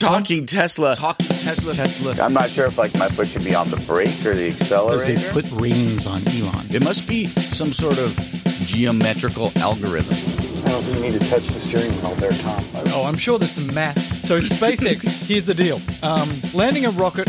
Talking Tesla. Talking Tesla. Tesla. I'm not sure if like my foot should be on the brake or the accelerator. Because they put reins on Elon. It must be some sort of geometrical algorithm. I don't think you need to touch the steering wheel there, Tom. Oh, I'm sure there's some math. So SpaceX, here's the deal. Um, landing a rocket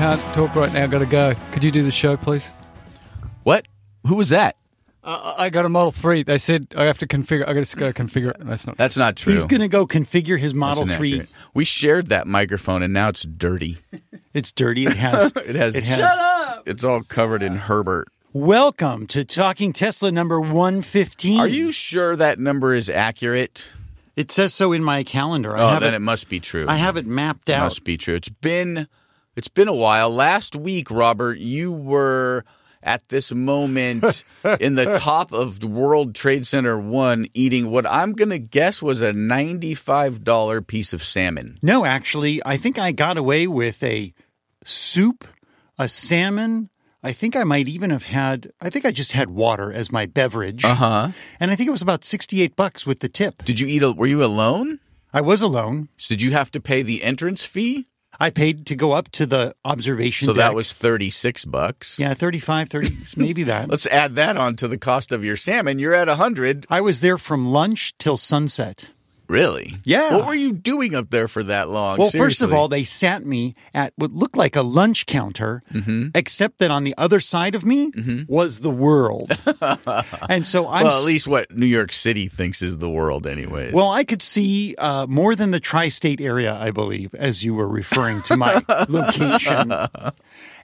Can't talk right now. Got to go. Could you do the show, please? What? Who was that? Uh, I got a Model 3. They said I have to configure. I got to go configure it. That's not. That's not true. He's going to go configure his That's Model 3. inaccurate. We shared that microphone, and now it's dirty. It's dirty. It has. It has. It has. It's all covered in Herbert. Welcome to Talking Tesla number 115. Are you sure that number is accurate? It says so in my calendar. I Oh, have then it, it must be true. I have it mapped It out. must be true. It's been it's been a while. Last week, Robert, you were at this moment in the top of World Trade Center 1 eating what I'm going to guess was a $95 piece of salmon. No, actually, I think I got away with a soup, a salmon. I think I might even have had, I think I just had water as my beverage. Uh-huh. And I think it was about 68 bucks with the tip. Did you eat a, were you alone? I was alone. Did you have to pay the entrance fee? I paid to go up to the observation So that was 36 bucks. Yeah, 35, 30, maybe that. Let's add that on to the cost of your salmon. You're at 100. I was there from lunch till sunset. Really? Yeah. What were you doing up there for that long? Well, first of all, they sat me at what looked like a lunch counter, Mm-hmm. except that on the other side of me was the world. and so I'm well, at least what New York City thinks is the world, anyways. Well, I could see uh, more than the tri-state area, I believe, as you were referring to my location,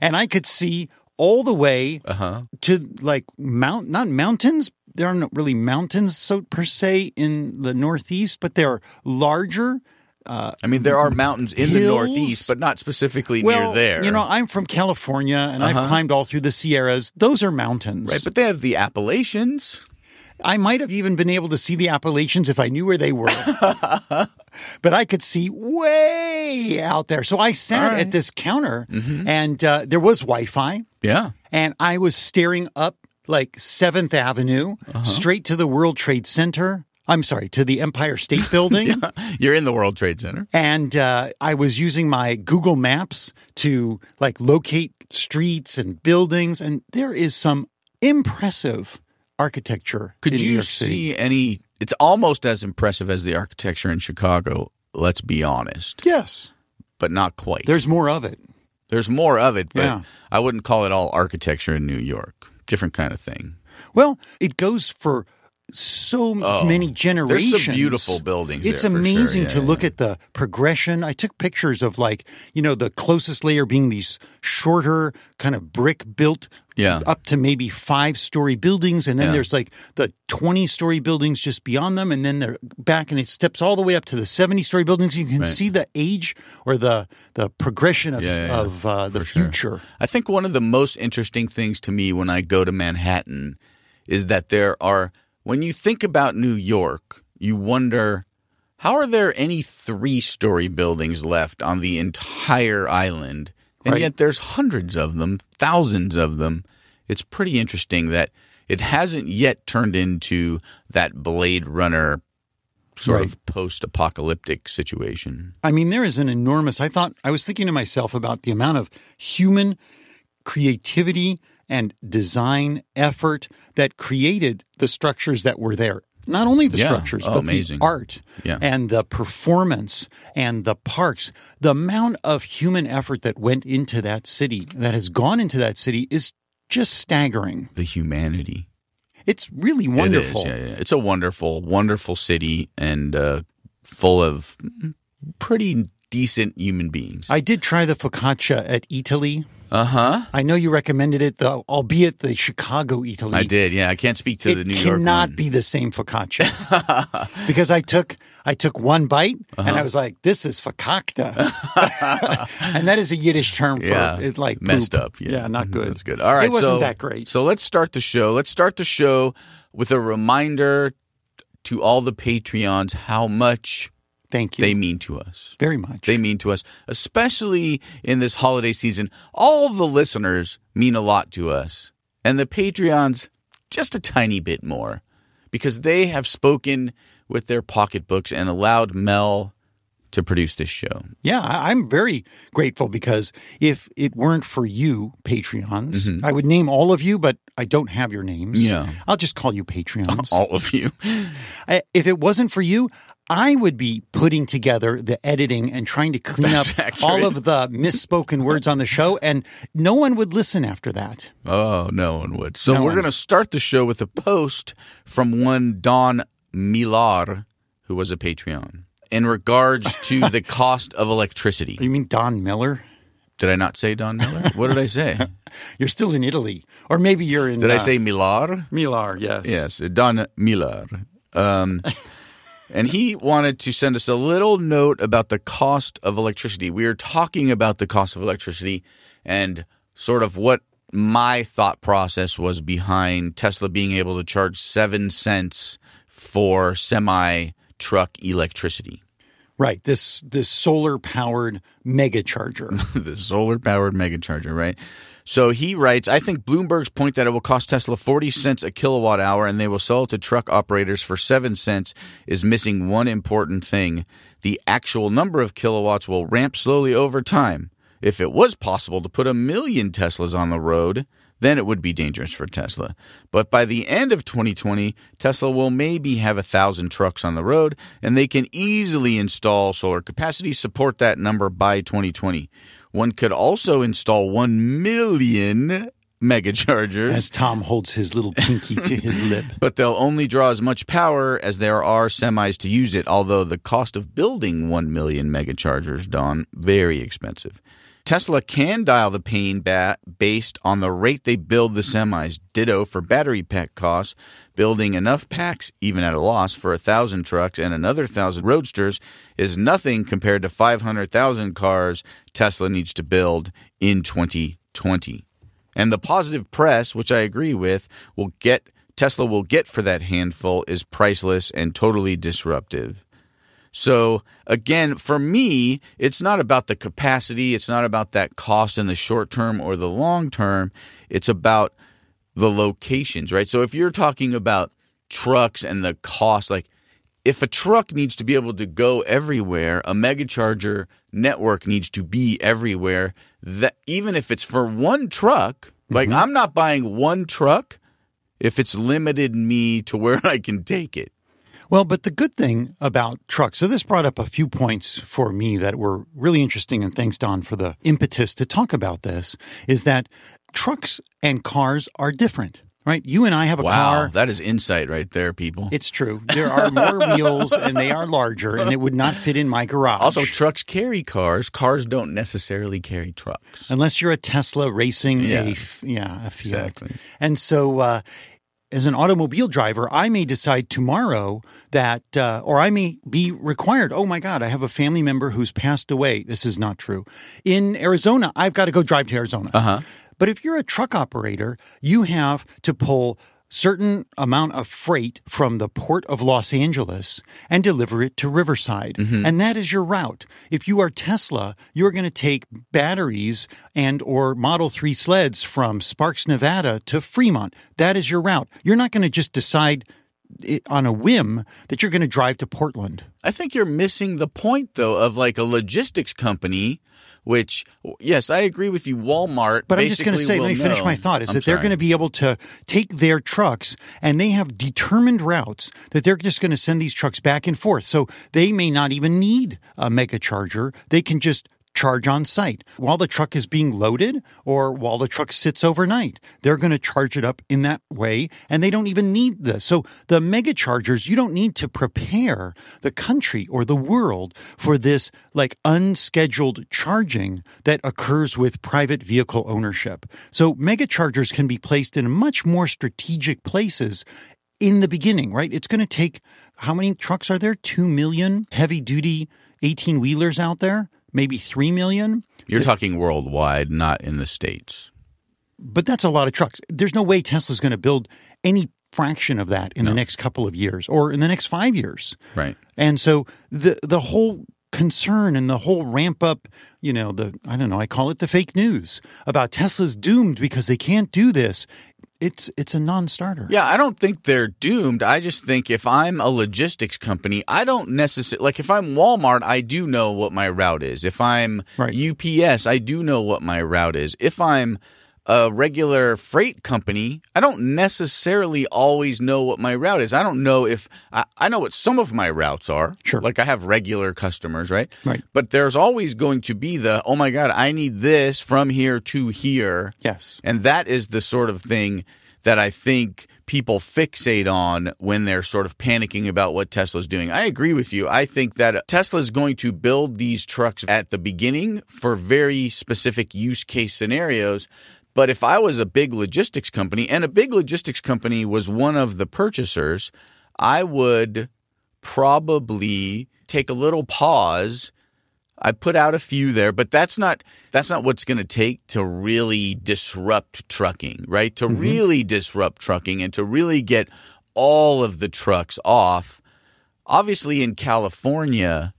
and I could see all the way Uh-huh. to like mount, not mountains. There are not really mountains, so per se, in the Northeast, but they're larger. Uh, I mean, there are mountains in the Northeast, but not specifically Well, near there. you know, I'm from California, and I've uh-huh. climbed all through the Sierras. Those are mountains, right? But they have the Appalachians. I might have even been able to see the Appalachians if I knew where they were. but I could see way out there. So I sat at this counter mm-hmm. and uh, there was Wi Fi Yeah. and I was staring up like 7th Avenue straight to the World Trade Center. I'm sorry, to the Empire State Building. You're in the World Trade Center. And uh, I was using my Google Maps to like locate streets and buildings. And there is some impressive architecture Could in New you York City. see any? It's almost as impressive as the architecture in Chicago. Let's be honest, Yes. but not quite. There's more of it. There's more of it, but Yeah. I wouldn't call it all architecture in New York. Different kind of thing. Well, it goes for so Oh, many there's generations. some beautiful buildings It's for sure. amazing Yeah, to look at the progression. I took pictures of like, you know, the closest layer being these shorter kind of brick built Yeah. up to maybe five story buildings. And then Yeah. there's like the 20 story buildings just beyond them. And then they're back and it steps all the way up to the 70 story buildings. You can Right. see the age or the, the progression of, Yeah, yeah, of uh, the For sure. future. I think one of the most interesting things to me when I go to Manhattan is that there are, when you think about New York, you wonder how are there any three story buildings left on the entire island? And Right. yet there's hundreds of them, thousands of them. It's pretty interesting that it hasn't yet turned into that Blade Runner sort Right. of post apocalyptic situation. I mean, there is an enormous. I thought I was thinking to myself about the amount of human creativity and design effort that created the structures that were there. Not only the Yeah. structures, Oh, but amazing. the art Yeah. and the performance and the parks. The amount of human effort that went into that city, that has gone into that city, is just staggering. The humanity. It's really wonderful. It is, yeah. It's a wonderful, wonderful city and uh, full of pretty decent human beings. I did try the focaccia at Eataly. Uh huh. I know you recommended it, though, albeit the Chicago Eataly. I did. Yeah, I can't speak to it the New York cannot one. be the same focaccia because I took I took one bite and Uh-huh. I was like, "This is fakakta," and that is a Yiddish term for yeah, it, like messed poop. up. Yeah, not Mhm, good. That's good. All right, it wasn't so- that great. So let's start the show. Let's start the show with a reminder to all the Patreons how much Thank you they mean to us. very much. They mean to us, especially in this holiday season. All the listeners mean a lot to us, and the Patreons just a tiny bit more because they have spoken with their pocketbooks and allowed Mel to produce this show. Yeah, I'm very grateful because if it weren't for you, Patreons, I would name all of you, but I don't have your names. Mm-hmm. Yeah. I'll just call you Patreons. All of you. I, if it wasn't for you, I would be putting together the editing and trying to clean up That's all of the misspoken words on the show, and no one would listen after that. Oh, no one would. So No we're going to start the show with a post from one Don Milar, who was a Patreon, in regards to the cost of electricity. You mean Don Miller? Did I not say Don Miller? What did I say? You're still in Italy, or maybe you're in. Did I uh, say Milar? Milar? Yes. Yes, Don Miller. Um, and he wanted to send us a little note about the cost of electricity. We were talking about the cost of electricity and sort of what my thought process was behind Tesla being able to charge seven cents for semi truck electricity. Right. This this solar powered mega charger. the solar powered mega charger, right? So he writes, I think Bloomberg's point that it will cost Tesla 40 cents a kilowatt hour and they will sell it to truck operators for 7 cents is missing one important thing. The actual number of kilowatts will ramp slowly over time. If it was possible to put a million Teslas on the road, then it would be dangerous for Tesla. But by the end of 2020, Tesla will maybe have a thousand trucks on the road, and they can easily install solar capacity, support that number by 2020. One could also install 1 million megachargers. As Tom holds his little pinky to his lip. But they'll only draw as much power as there are semis to use it, although the cost of building 1 million mega megachargers, Don, very expensive. Tesla can dial the pain ba- based on the rate they build the semis. Ditto for battery pack costs. Building enough packs, even at a loss, for a thousand trucks and another thousand roadsters is nothing compared to 500,000 cars Tesla needs to build in 2020. And the positive press, which I agree with, will get Tesla will get for that handful is priceless and totally disruptive. So again, for me, it's not about the capacity, it's not about that cost in the short term or the long term. It's about the locations, right? So if you're talking about trucks and the cost, like if a truck needs to be able to go everywhere, a megacharger network needs to be everywhere. That even if it's for one truck, like mm-hmm. I'm not buying one truck if it's limited me to where I can take it. Well, but the good thing about trucks, so this brought up a few points for me that were really interesting, and thanks, Don, for the impetus to talk about this, is that trucks and cars are different, right? You and I have a Wow, car. that is insight right there, people. It's true. There are more wheels and they are larger, and it would not fit in my garage. Also, trucks carry cars. Cars don't necessarily carry trucks. unless you're a Tesla racing Yeah. a yeah a Fiat. Exactly. And so, uh, as an automobile driver, I may decide tomorrow that, uh, or I may be required. Oh my God, I have a family member who's passed away. This is not true. In Arizona, I've got to go drive to Arizona. Uh huh. But if you're a truck operator, you have to pull certain amount of freight from the port of Los Angeles and deliver it to Riverside. Mm-hmm. And that is your route. If you are Tesla, you're going to take batteries and or Model 3 sleds from Sparks, Nevada to Fremont. That is your route. You're not going to just decide on a whim that you're going to drive to Portland. I think you're missing the point, though, of like a logistics company, which, yes, I agree with you. Walmart, But I'm just going to say, let me finish know- my thought, is I'm that they're going to be able to take their trucks and they have determined routes that they're just going to send these trucks back and forth. So they may not even need a mega charger. They can just charge on site while the truck is being loaded or while the truck sits overnight. They're going to charge it up in that way and they don't even need this. So the mega chargers, you don't need to prepare the country or the world for this like unscheduled charging that occurs with private vehicle ownership. So mega chargers can be placed in much more strategic places in the beginning, right? It's going to take how many trucks are there? 2 million heavy duty 18 wheelers out there? Maybe 3 million? You're talking worldwide, not in the states. But that's a lot of trucks. There's no way Tesla's going to build any fraction of that in the next couple of years or in the next 5 years. Right. And so the the whole concern and the whole ramp up, you know, the I don't know, I call it the fake news about Tesla's doomed because they can't do this. It's it's a non-starter. Yeah, I don't think they're doomed. I just think if I'm a logistics company, I don't necessarily like if I'm Walmart, I do know what my route is. If I'm Right. UPS, I do know what my route is. If I'm a regular freight company, I don't necessarily always know what my route is. I don't know if I, I know what some of my routes are. Sure. Like I have regular customers, right? Right. But there's always going to be the, oh my God, I need this from here to here. Yes. And that is the sort of thing that I think people fixate on when they're sort of panicking about what Tesla's doing. I agree with you. I think that Tesla's going to build these trucks at the beginning for very specific use case scenarios. But if I was a big logistics company and a big logistics company was one of the purchasers, I would probably take a little pause I put out a few there, but that's not that's not what's going to take to really disrupt trucking, right? To mm-hmm. really disrupt trucking and to really get all of the trucks off. Obviously in California,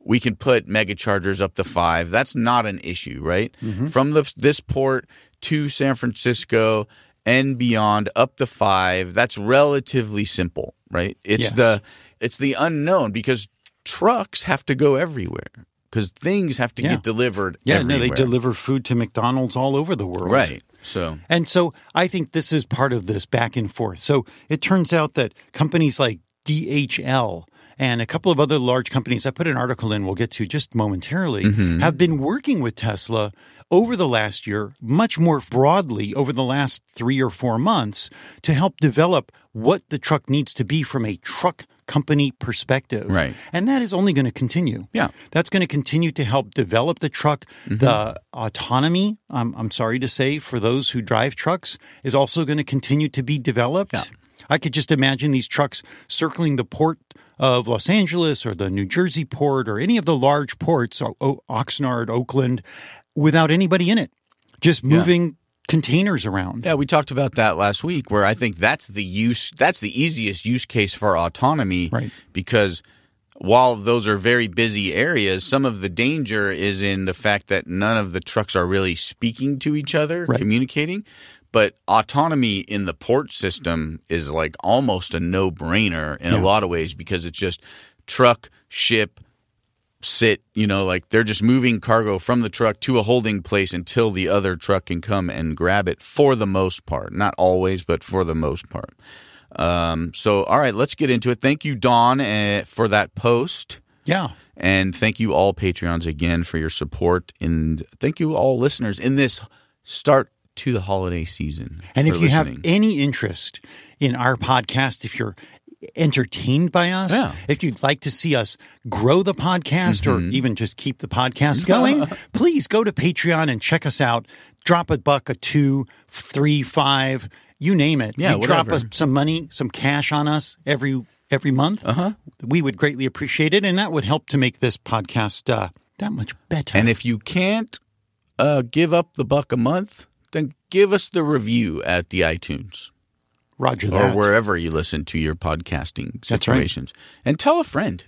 we can put mega chargers up to 5. That's not an issue, right? Mm-hmm. From the this port to San Francisco and beyond up the 5, that's relatively simple, right? It's Yes. the it's the unknown because trucks have to go everywhere because things have to Yeah. get delivered. Yeah, everywhere. no, they deliver food to McDonald's all over the world. Right. So And so I think this is part of this back and forth. So it turns out that companies like DHL and a couple of other large companies, I put an article in we'll get to just momentarily, Mm-hmm. have been working with Tesla over the last year, much more broadly over the last three or four months to help develop what the truck needs to be from a truck company perspective. Right. And that is only going to continue. Yeah. Mm-hmm. That's going to continue to help develop the truck. The autonomy, I'm, I'm sorry to say, for those who drive trucks is also going to continue to be developed. Yeah. I could just imagine these trucks circling the port of Los Angeles or the New Jersey port or any of the large ports, Oxnard, Oakland, without anybody in it, just moving containers around. yeah, we talked about that last week where I think that's the use that's the easiest use case for autonomy Right. because while those are very busy areas, some of the danger is in the fact that none of the trucks are really speaking to each other, Right. communicating. But autonomy in the port system is like almost a no brainer in Yeah. a lot of ways because it's just truck, ship, sit, you know, like they're just moving cargo from the truck to a holding place until the other truck can come and grab it for the most part. Not always, but for the most part. Um, so, all right, let's get into it. Thank you, Don, uh, for that post. Yeah. And thank you all Patreons again for your support. And thank you all listeners in this start to the holiday season. And if you have any interest in our podcast, if you're entertained by us, Yeah. if you'd like to see us grow the podcast or Mm-hmm. even just keep the podcast going, please go to Patreon and check us out. Drop a buck, a two, three, five, you name it. Yeah, you drop us some money, some cash on us every every month. Uh-huh. We would greatly appreciate it, and that would help to make this podcast uh, that much better. And if you can't uh, give up the buck a month, then give us the review at the iTunes. Roger or wherever you listen to your podcasting That's right. situations. And tell a friend.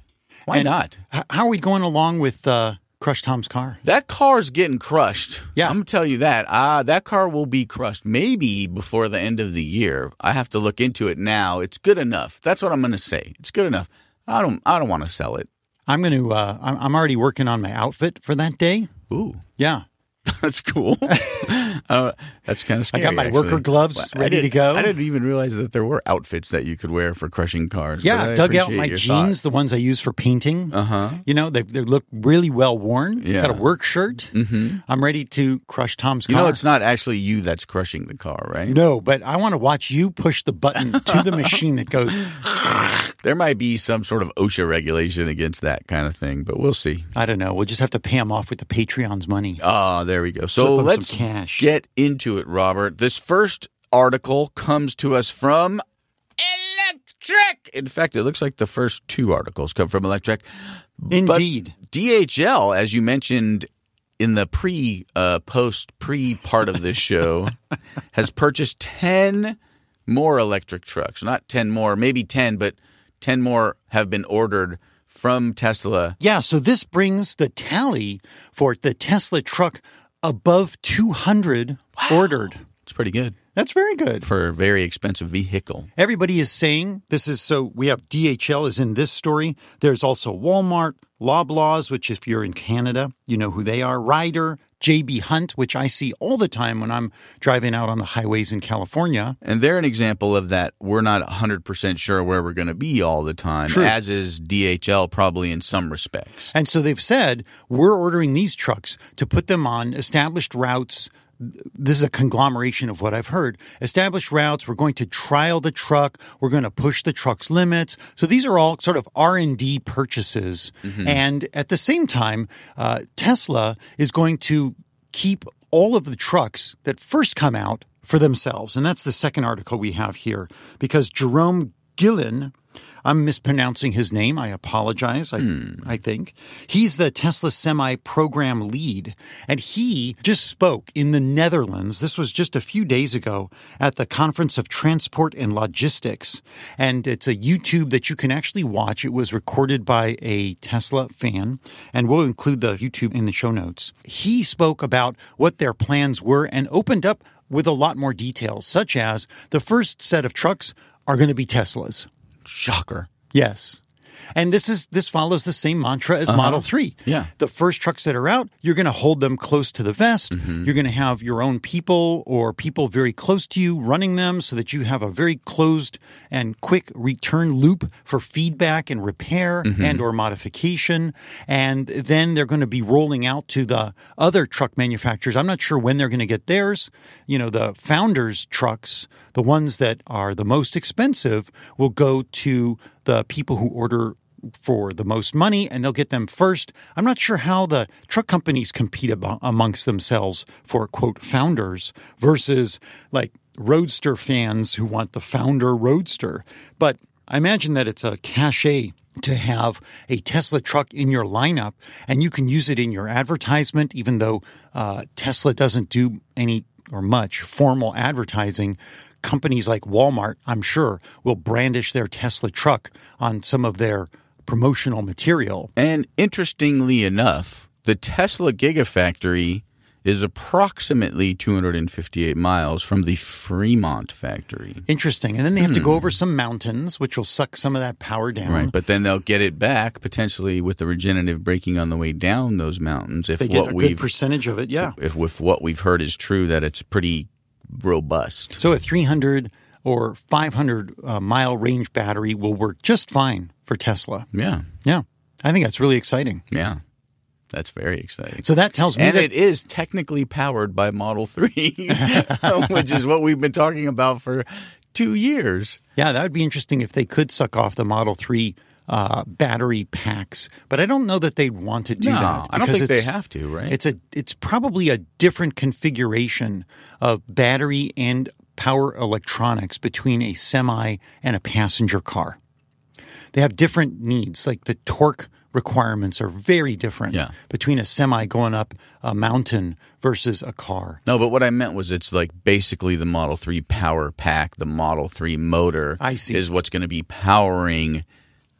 Why And- not? How are we going along with uh, Crush Tom's car? That car's getting crushed. Yeah. I'm gonna tell you that. Ah, that car will be crushed maybe before the end of the year. I have to look into it now. It's good enough. That's what I'm gonna say. It's good enough. I don't. I don't want to sell it. I'm going to. Uh, I'm I'm already working on my outfit for that day. Ooh. Yeah, That's cool. uh, that's kind of I got my actually. worker gloves Well, ready to go. I didn't even realize that there were outfits that you could wear for crushing cars. Yeah, I dug out my jeans, thought. the ones I use for painting. Uh huh. You know, they they look really well worn. Yeah. Got a work shirt. Mm-hmm. I'm ready to crush Tom's You know, it's not actually you that's crushing the car, right? no, but I want to watch you push the button to the machine that goes. There might be some sort of OSHA regulation against that kind of thing, but we'll see. I don't know. We'll just have to pay him off with the Patreon's money. Ah, there we go. So let's cash. get into it, Robert. This first article comes to us from Electrek. In fact, it looks like the first two articles come from Electrek. But Indeed. DHL, as you mentioned in the pre uh, post pre part of this show, has purchased 10 more electric trucks. Not 10 more, maybe 10, but 10 more have been ordered from Tesla. Yeah, so this brings the tally for the Tesla truck above 200 ordered. It's pretty good That's very good. for a very expensive vehicle. Everybody is saying this is so we have DHL is in this story. There's also Walmart, Loblaws, which if you're in Canada, you know who they are, Ryder, JB Hunt, which I see all the time when I'm driving out on the highways in California. And they're an example of that. We're not 100% sure where we're going to be all the time, True. as is DHL probably in some respects. And so they've said, we're ordering these trucks to put them on established routes. This is a conglomeration of what I've heard. Established routes. We're going to trial the truck. We're going to push the truck's limits. So these are all sort of R and D purchases. And at the same time, uh, Tesla is going to keep all of the trucks that first come out for themselves. And that's the second article we have here because Jerome Guillen, I'm mispronouncing his name. I apologize. I, hmm. I think he's the Tesla semi program lead. And he just spoke in the Netherlands. This was just a few days ago at the Conference of Transport and Logistics. And it's a YouTube that you can actually watch. It was recorded by a Tesla fan, and we'll include the YouTube in the show notes. He spoke about what their plans were and opened up with a lot more details, such as the first set of trucks are going to be Teslas. Shocker. Yes. And this is this follows the same mantra as Model 3. Yeah. The first trucks that are out, you're going to hold them close to the vest. Mm-hmm. You're going to have your own people or people very close to you running them so that you have a very closed and quick return loop for feedback and repair Mm-hmm. and or modification. And then they're going to be rolling out to the other truck manufacturers. I'm not sure when they're going to get theirs. You know, the founders trucks, the ones that are the most expensive will go to the people who order for the most money and they'll get them first. I'm not sure how the truck companies compete abo- amongst themselves for quote founders versus like roadster fans who want the founder roadster. But I imagine that it's a cachet to have a Tesla truck in your lineup and you can use it in your advertisement, even though uh, Tesla doesn't do any or much formal advertising. Companies like Walmart, I'm sure, will brandish their Tesla truck on some of their promotional material. And interestingly enough, the Tesla Gigafactory is approximately 258 miles from the Fremont factory. Interesting. And then they have to go over some mountains, which will suck some of that power down. Hmm. Right, but then they'll get it back potentially with the regenerative braking on the way down those mountains. If they get what a good we've percentage of it. Yeah. if with what we've heard is true, that it's pretty robust. So a 300 or 500 uh, mile range battery will work just fine for Tesla. Yeah, Yeah. I think that's really exciting. yeah, that's very exciting. So that tells me and that it is technically powered by Model 3, which is what we've been talking about for two years. Yeah, that would be interesting if they could suck off the Model 3 uh, battery packs, but I don't know that they'd want to do no, that. I don't think they have to, right? It's a it's probably a different configuration of battery and power electronics between a semi and a passenger car. They have different needs, like the torque requirements are very different Yeah. between a semi going up a mountain versus a car. no, but what I meant was it's like basically the Model 3 power pack, the Model 3 motor I see. is what's going to be powering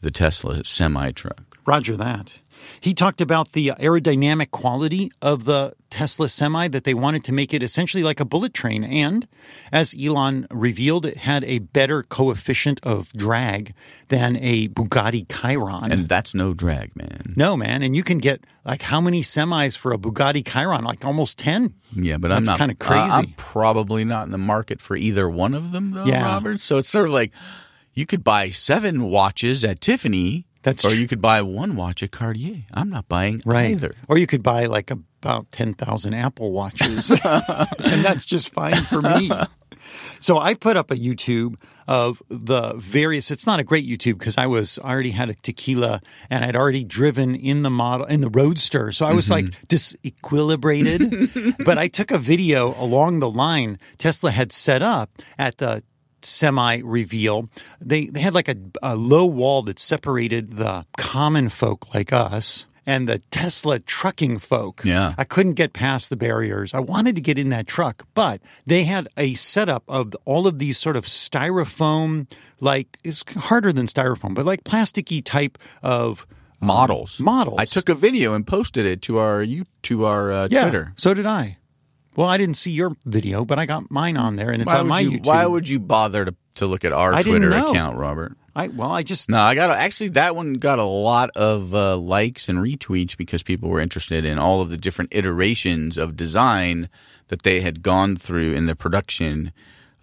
the Tesla semi truck. Roger that. He talked about the aerodynamic quality of the Tesla Semi, that they wanted to make it essentially like a bullet train. And as Elon revealed, it had a better coefficient of drag than a Bugatti Chiron. And that's no drag, man. no, man. And you can get like how many semis for a Bugatti Chiron? Like almost 10. Yeah, but I'm That's not kinda uh, I'm crazy. probably not in the market for either one of them, though, Yeah. Robert. So it's sort of like you could buy seven watches at Tiffany, That's or you could buy one watch at Cartier. I'm not buying Right. either. Or you could buy like about 10,000 Apple Watches. and that's just fine for me. So I put up a YouTube of the various it's not a great YouTube because I was I already had a tequila and I'd already driven in the model in the roadster. So I was like mm-hmm. disequilibrated. but I took a video along the line Tesla had set up at the semi reveal. They they had like a, a low wall that separated the common folk like us and the Tesla trucking folk. Yeah. I couldn't get past the barriers. I wanted to get in that truck, but they had a setup of all of these sort of styrofoam, like it's harder than styrofoam, but like plasticky type of um, Models. models. I took a video and posted it to our you to our uh, yeah, Twitter. So did I. Well, I didn't see your video, but I got mine on there, and it's Why on my you, YouTube. Why would you bother to, to look at our I Twitter account, Robert? I? Well, I just No, I got actually that one got a lot of uh, likes and retweets because people were interested in all of the different iterations of design that they had gone through in the production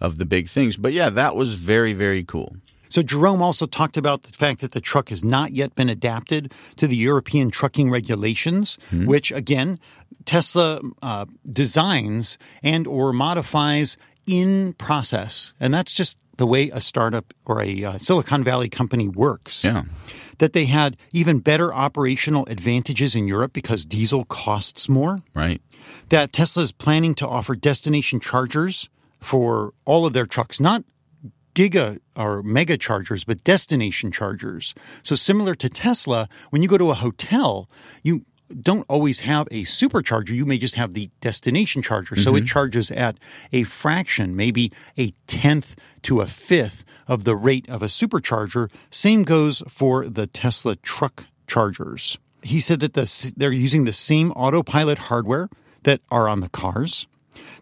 of the big things. But yeah, that was very very cool. So Jerome also talked about the fact that the truck has not yet been adapted to the European trucking regulations, which again, Tesla uh, designs and or modifies in process, and that's just the way a startup or a uh, Silicon Valley company works. Yeah. That they had even better operational advantages in Europe because diesel costs more Right. that Tesla is planning to offer destination chargers for all of their trucks, not giga or mega chargers, but destination chargers. So similar to Tesla, when you go to a hotel, you don't always have a supercharger. You may just have the destination charger. So it mm-hmm. charges at a fraction, maybe a tenth to a fifth of the rate of a supercharger. Same goes for the Tesla truck chargers. He said that the, they're using the same autopilot hardware that are on the cars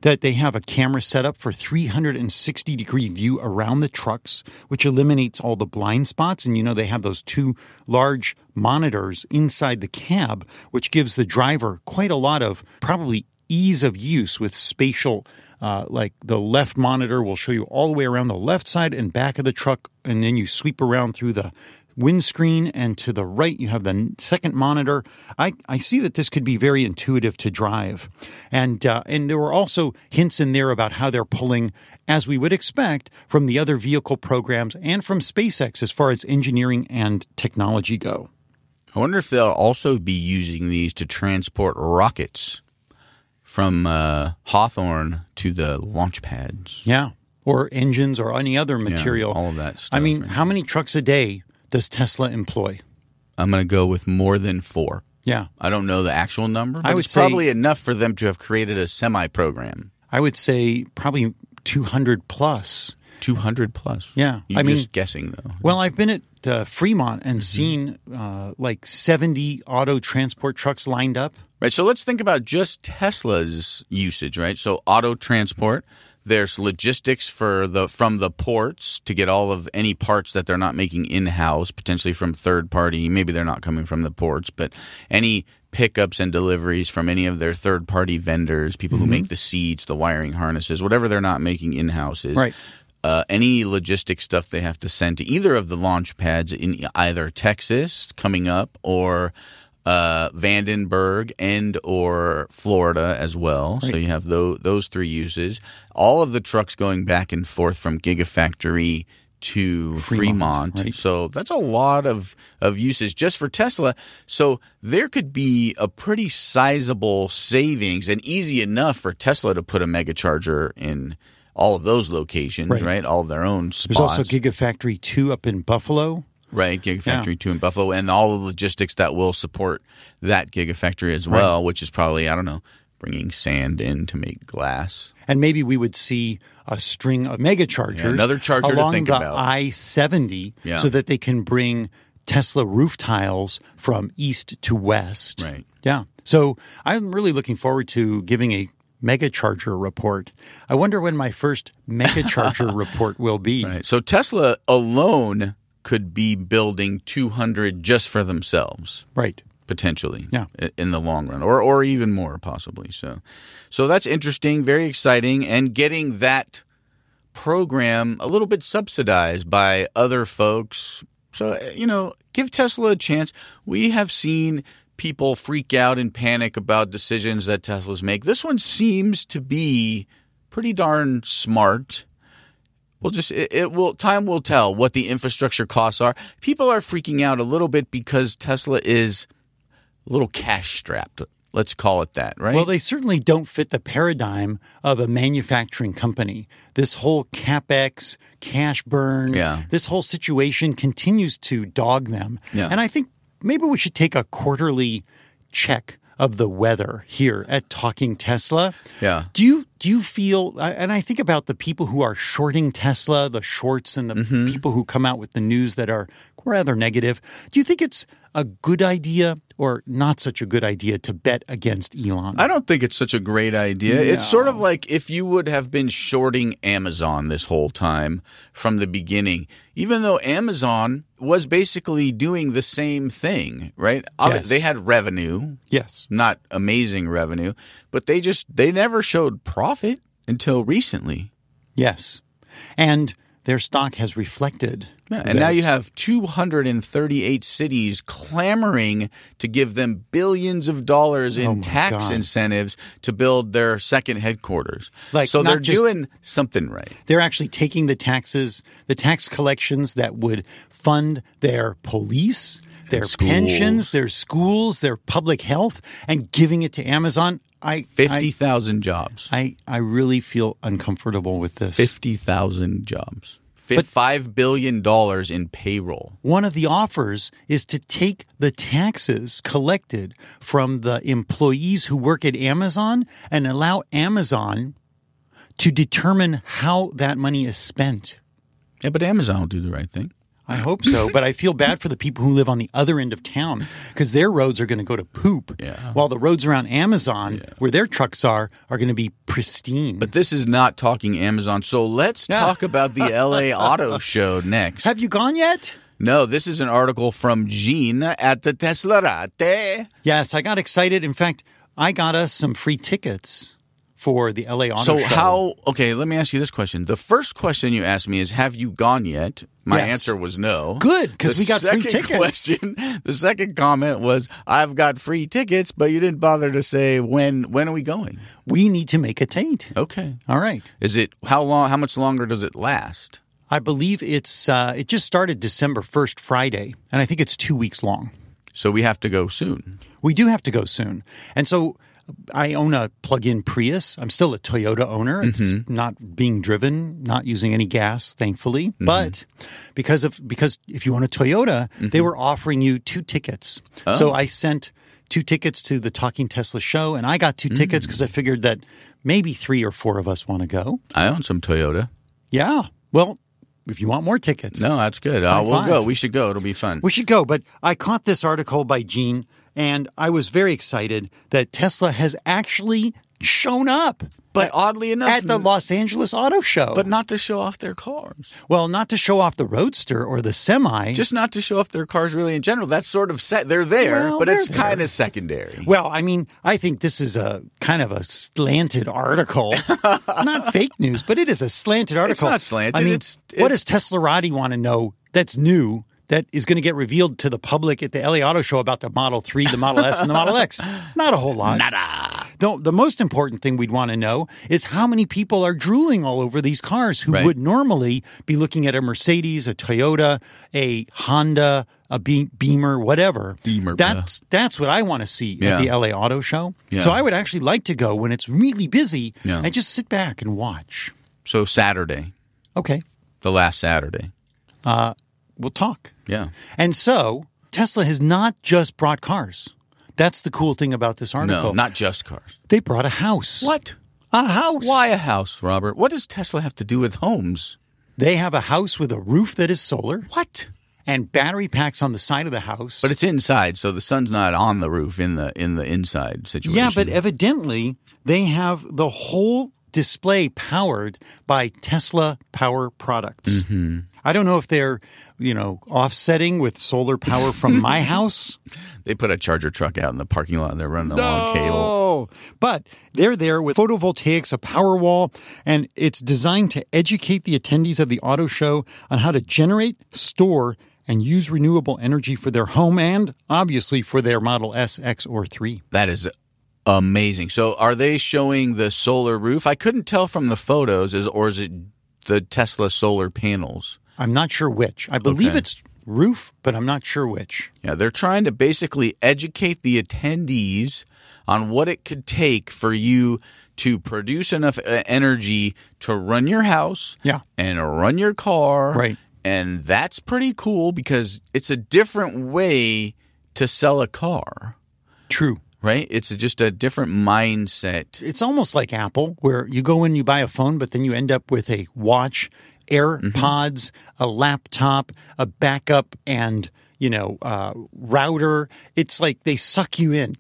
that they have a camera set up for 360 degree view around the trucks, which eliminates all the blind spots. And you know, they have those two large monitors inside the cab, which gives the driver quite a lot of probably ease of use with spatial. Uh, like the left monitor will show you all the way around the left side and back of the truck, and then you sweep around through the windscreen and to the right you have the second monitor. I, I see that this could be very intuitive to drive. And uh, and there were also hints in there about how they're pulling as we would expect from the other vehicle programs and from spacex as far as engineering and technology go. I wonder if they'll also be using these to transport rockets from uh, Hawthorne to the launch pads. yeah. Or engines or any other material. all of that stuff, i mean right. how many trucks a day does tesla employ I'm going to go with more than four. yeah I don't know the actual number, but I would it's say- probably enough for them to have created a semi program. i would say probably 200 plus. plus 200 plus. Yeah, You're I mean- just guessing, though. Well, I've been at uh, Fremont and seen uh, like 70 auto transport trucks lined up. Right. So let's think about just Tesla's usage, right? So auto transport, there's logistics for the from the ports to get all of any parts that they're not making in-house, potentially from third party. Maybe they're not coming from the ports, but any pickups and deliveries from any of their third party vendors, people who make the seats, the wiring harnesses, whatever they're not making in-house is Right. uh, any logistic stuff they have to send to either of the launch pads in either Texas coming up or uh, Vandenberg and or Florida as well. So you have those those three uses. All of the trucks going back and forth from Gigafactory to Fremont. right. So that's a lot of of uses just for Tesla. So there could be a pretty sizable savings and easy enough for Tesla to put a mega charger in all of those locations, right? Right. All of their own spots. There's also Gigafactory 2 up in Buffalo. Right, Gigafactory 2 in Buffalo, and all the logistics that will support that Gigafactory as well, which is probably, I don't know, bringing sand in to make glass. And maybe we would see a string of mega chargers Yeah, another charger to along think the about. I 70 Yeah. so that they can bring Tesla roof tiles from east to west. Right. Yeah. So I'm really looking forward to giving a mega charger report. I wonder when my first mega charger report will be. Right. So Tesla alone could be building 200 just for themselves. Right. potentially. Yeah. in the long run. Or or even more possibly. So so that's interesting. Very exciting. And getting that program a little bit subsidized by other folks. So uh, you know give tesla a chance. We have seen people freak out and panic about decisions that teslas make. This one seems to be pretty darn smart We'll just it, it will time will tell what the infrastructure costs are. People are freaking out a little bit because Tesla is a little cash strapped. Let's call it that, right? Well, they certainly don't fit the paradigm of a manufacturing company. This whole capex, cash burn, Yeah. this whole situation continues to dog them. Yeah. And I think maybe we should take a quarterly check of the weather here at Talking Tesla. Yeah. Do you do you feel and I think about the people who are shorting Tesla, the shorts and the Mm-hmm. people who come out with the news that are rather negative. Do you think it's a good idea or not such a good idea to bet against Elon? I don't think it's such a great idea. It's sort of like if you would have been shorting Amazon this whole time from the beginning, even though Amazon was basically doing the same thing, right? Yes. They had revenue, yes. not amazing revenue, but they just they never showed profit until recently. Yes. And their stock has reflected. Yeah, and now you have 238 cities clamoring to give them billions of dollars in Oh tax God. incentives to build their second headquarters. Like, so they're just- doing something right. they're actually taking the taxes, the tax collections that would fund their police, their schools. pensions, their schools, their public health, and giving it to Amazon. I 50,000 jobs. I, I, I really feel uncomfortable with this. 50,000 jobs. But- $5 billion in payroll. One of the offers is to take the taxes collected from the employees who work at Amazon and allow Amazon to determine how that money is spent. Yeah, but Amazon will do the right thing. I hope so, but I feel bad for the people who live on the other end of town because their roads are going to go to poop, Yeah. while the roads around Amazon, where their trucks are, are going to be pristine. But this is not talking Amazon. So let's Yeah. talk about the LA Auto Show next. have you gone yet? No, this is an article from Gene at the Teslarati. Yes, I got excited. In fact, I got us some free tickets for the LA Auto So Show. how? Okay, let me ask you this question. The first question you asked me is, "Have you gone yet?" My Yes. answer was no. Good, because we got free tickets. Question, the second comment was, "I've got free tickets," but you didn't bother to say when. When are we going? we need to make a date? Okay. All right. Is it how long? How much longer does it last? I believe it's uh, it just started December first, Friday, and I think it's two weeks long. So we have to go soon. We do have to go soon, and so I own a plug-in Prius. I'm still a Toyota owner. It's mm-hmm. not being driven, not using any gas, thankfully. Mm-hmm. But because of because if you own a Toyota, mm-hmm. they were offering you two tickets. Oh. So I sent two tickets to the Talking Tesla show, and I got two mm. tickets because I figured that maybe three or four of us want to go. I own some Toyota. Yeah. Well, if you want more tickets, No, that's good. Uh, we'll go. We should go. It'll be fun. We should go, but I caught this article by Gene and I was very excited that Tesla has actually shown up. But oddly enough, At the Los Angeles Auto Show. but not to show off their cars. well, not to show off the Roadster or the semi. Just not to show off their cars really in general. That's sort of set. They're there, Well, but they're it's kind of secondary. well, I mean, I think this is a kind of a slanted article. not fake news, but it is a slanted article. not slanted. I mean, It's- what it- does Teslarati want to know that's new? That is going to get revealed to the public at the LA Auto Show about the Model 3, the Model S, and the Model X. Not a whole lot. Nada. The, the most important thing we'd want to know is how many people are drooling all over these cars who Right. would normally be looking at a Mercedes, a Toyota, a Honda, a Be- Beamer, whatever. Beamer, That's that's what I want to see Yeah. at the LA Auto Show. Yeah. So I would actually like to go when it's really busy Yeah. and just sit back and watch. So Saturday, Okay, the last Saturday. Uh, we'll talk. Yeah. And so Tesla has not just brought cars. That's the cool thing about this article. No, not just cars. they brought a house. What? A house. Why a house, Robert? What does Tesla have to do with homes? They have a house with a roof that is solar. What? and battery packs on the side of the house. But it's inside, so the sun's not on the roof in the in the inside situation. yeah, but evidently they have the whole display powered by Tesla power products. Mm-hmm. I don't know if they're, you know, offsetting with solar power from my house. they put a charger truck out in the parking lot. and They're running a long cable. But they're there with photovoltaics, a power wall, and it's designed to educate the attendees of the auto show on how to generate, store, and use renewable energy for their home and obviously for their Model S, X, or 3. That is amazing. So, are they showing the solar roof? I couldn't tell from the photos, is or is it the Tesla solar panels? I'm not sure which. I believe Okay. it's roof, but I'm not sure which. Yeah, they're trying to basically educate the attendees on what it could take for you to produce enough uh, energy to run your house Yeah. and run your car. Right. And that's pretty cool because it's a different way to sell a car, True. Right? It's just a different mindset. It's almost like Apple, where you go in, you buy a phone, but then you end up with a watch, AirPods, a laptop, a backup, and you know, uh, router. It's like they suck you in,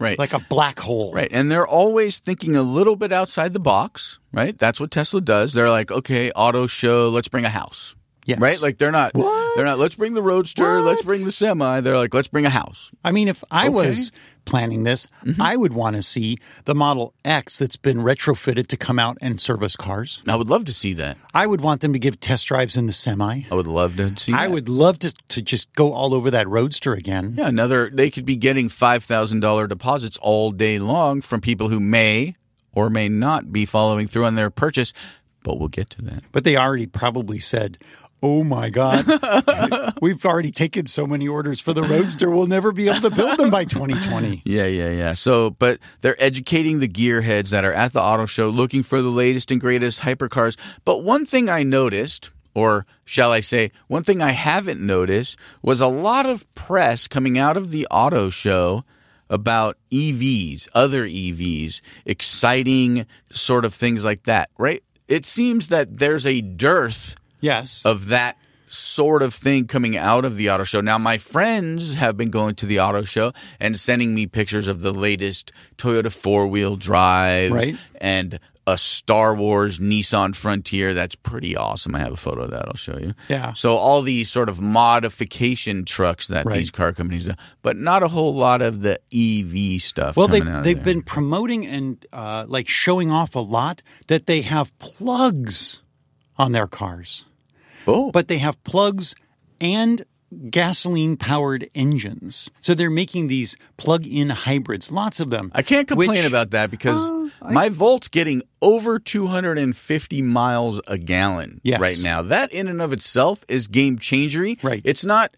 Right. like a black hole. Right. And they're always thinking a little bit outside the box, right? That's what Tesla does. They're like, okay, auto show, let's bring a house. Yes. Right? Like they're not What? they're not let's bring the roadster, What? let's bring the semi. They're like, let's bring a house. I mean, if I Okay. was planning this, mm-hmm. I would want to see the Model X that's been retrofitted to come out and service cars. I would love to see that. I would want them to give test drives in the semi. I would love to see I that. would love to to just go all over that roadster again. Yeah, another they could be getting five thousand dollar deposits all day long from people who may or may not be following through on their purchase. But we'll get to that. But they already probably said, "Oh my God, we've already taken so many orders for the Roadster. We'll never be able to build them by 2020." Yeah, yeah, yeah. So, but they're educating the gearheads that are at the auto show looking for the latest and greatest hypercars. But one thing I noticed, or shall I say, one thing I haven't noticed, was a lot of press coming out of the auto show about EVs, other EVs, exciting sort of things like that, right? It seems that there's a dearth Yes. of that sort of thing coming out of the auto show. Now, my friends have been going to the auto show and sending me pictures of the latest Toyota four wheel drives Right. and a Star Wars Nissan Frontier. That's pretty awesome. I have a photo of that. I'll show you. Yeah. So all these sort of modification trucks that Right. these car companies do, but not a whole lot of the EV stuff. Well, they, they've been promoting and uh, like showing off a lot that they have plugs on their cars, oh, but they have plugs and gasoline powered engines. So they're making these plug in hybrids, lots of them. I can't complain which- about that because Uh, I- my Volt's getting over 250 miles a gallon Yes. right now. That in and of itself is game changery. Right. It's not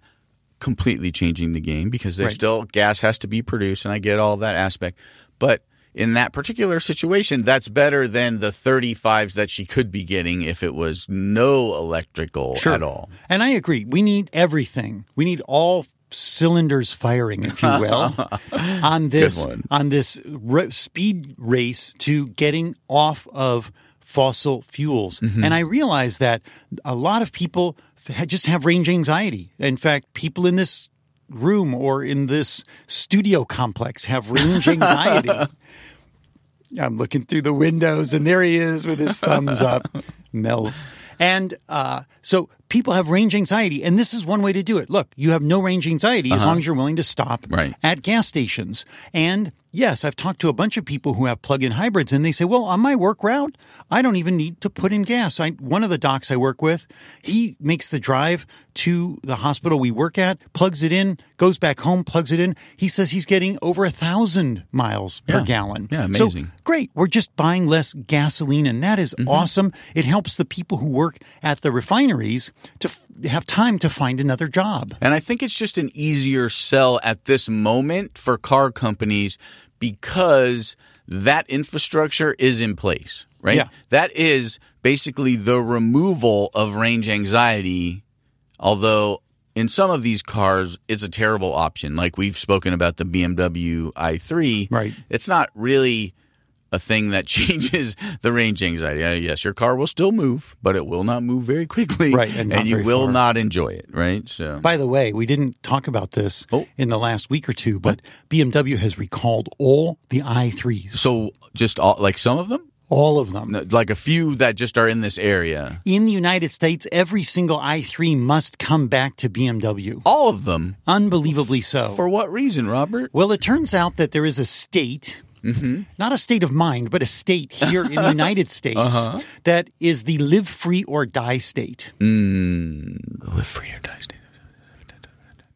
completely changing the game because there's Right. still gas has to be produced and I get all that aspect. But in that particular situation, that's better than the 35s that she could be getting if it was no electrical Sure. at all. And I agree. We need everything. We need all cylinders firing, if you will, on this on this r- speed race to getting off of fossil fuels. Mm-hmm. And I realize that a lot of people just have range anxiety. In fact, people in this room or in this studio complex have range anxiety. I'm looking through the windows, and there he is with his thumbs up, Mel. And uh, so people have range anxiety, and this is one way to do it. Look, you have no range anxiety as long as you're willing to stop Right. at gas stations. And yes, I've talked to a bunch of people who have plug-in hybrids, and they say, "Well, on my work route, I don't even need to put in gas." I, one of the docs I work with, he makes the drive to the hospital we work at, plugs it in, goes back home, plugs it in. He says he's getting over a thousand miles per gallon. Yeah, amazing. So great. We're just buying less gasoline, and that is mm-hmm. awesome. It helps the people who work at the refineries to f- have time to find another job. And I think it's just an easier sell at this moment for car companies because that infrastructure is in place, right? Yeah. That is basically the removal of range anxiety, although in some of these cars it's a terrible option. Like we've spoken about the BMW i3. Right. It's not really a thing that changes the range anxiety. Uh, yes, your car will still move, but it will not move very quickly, Right, and not you will far. not enjoy it, right? So, By the way, we didn't talk about this Oh. in the last week or two, but BMW has recalled all the i3s, so just all, like some of them, all of them. No, like a few that just are in this area, In the United States, every single i3 must come back to BMW. all of them. Unbelievably so. For what reason, Robert? Well, it turns out that there is a state, not a state of mind, but a state here in the United States that is the live free or die state. Mm, live free or die state.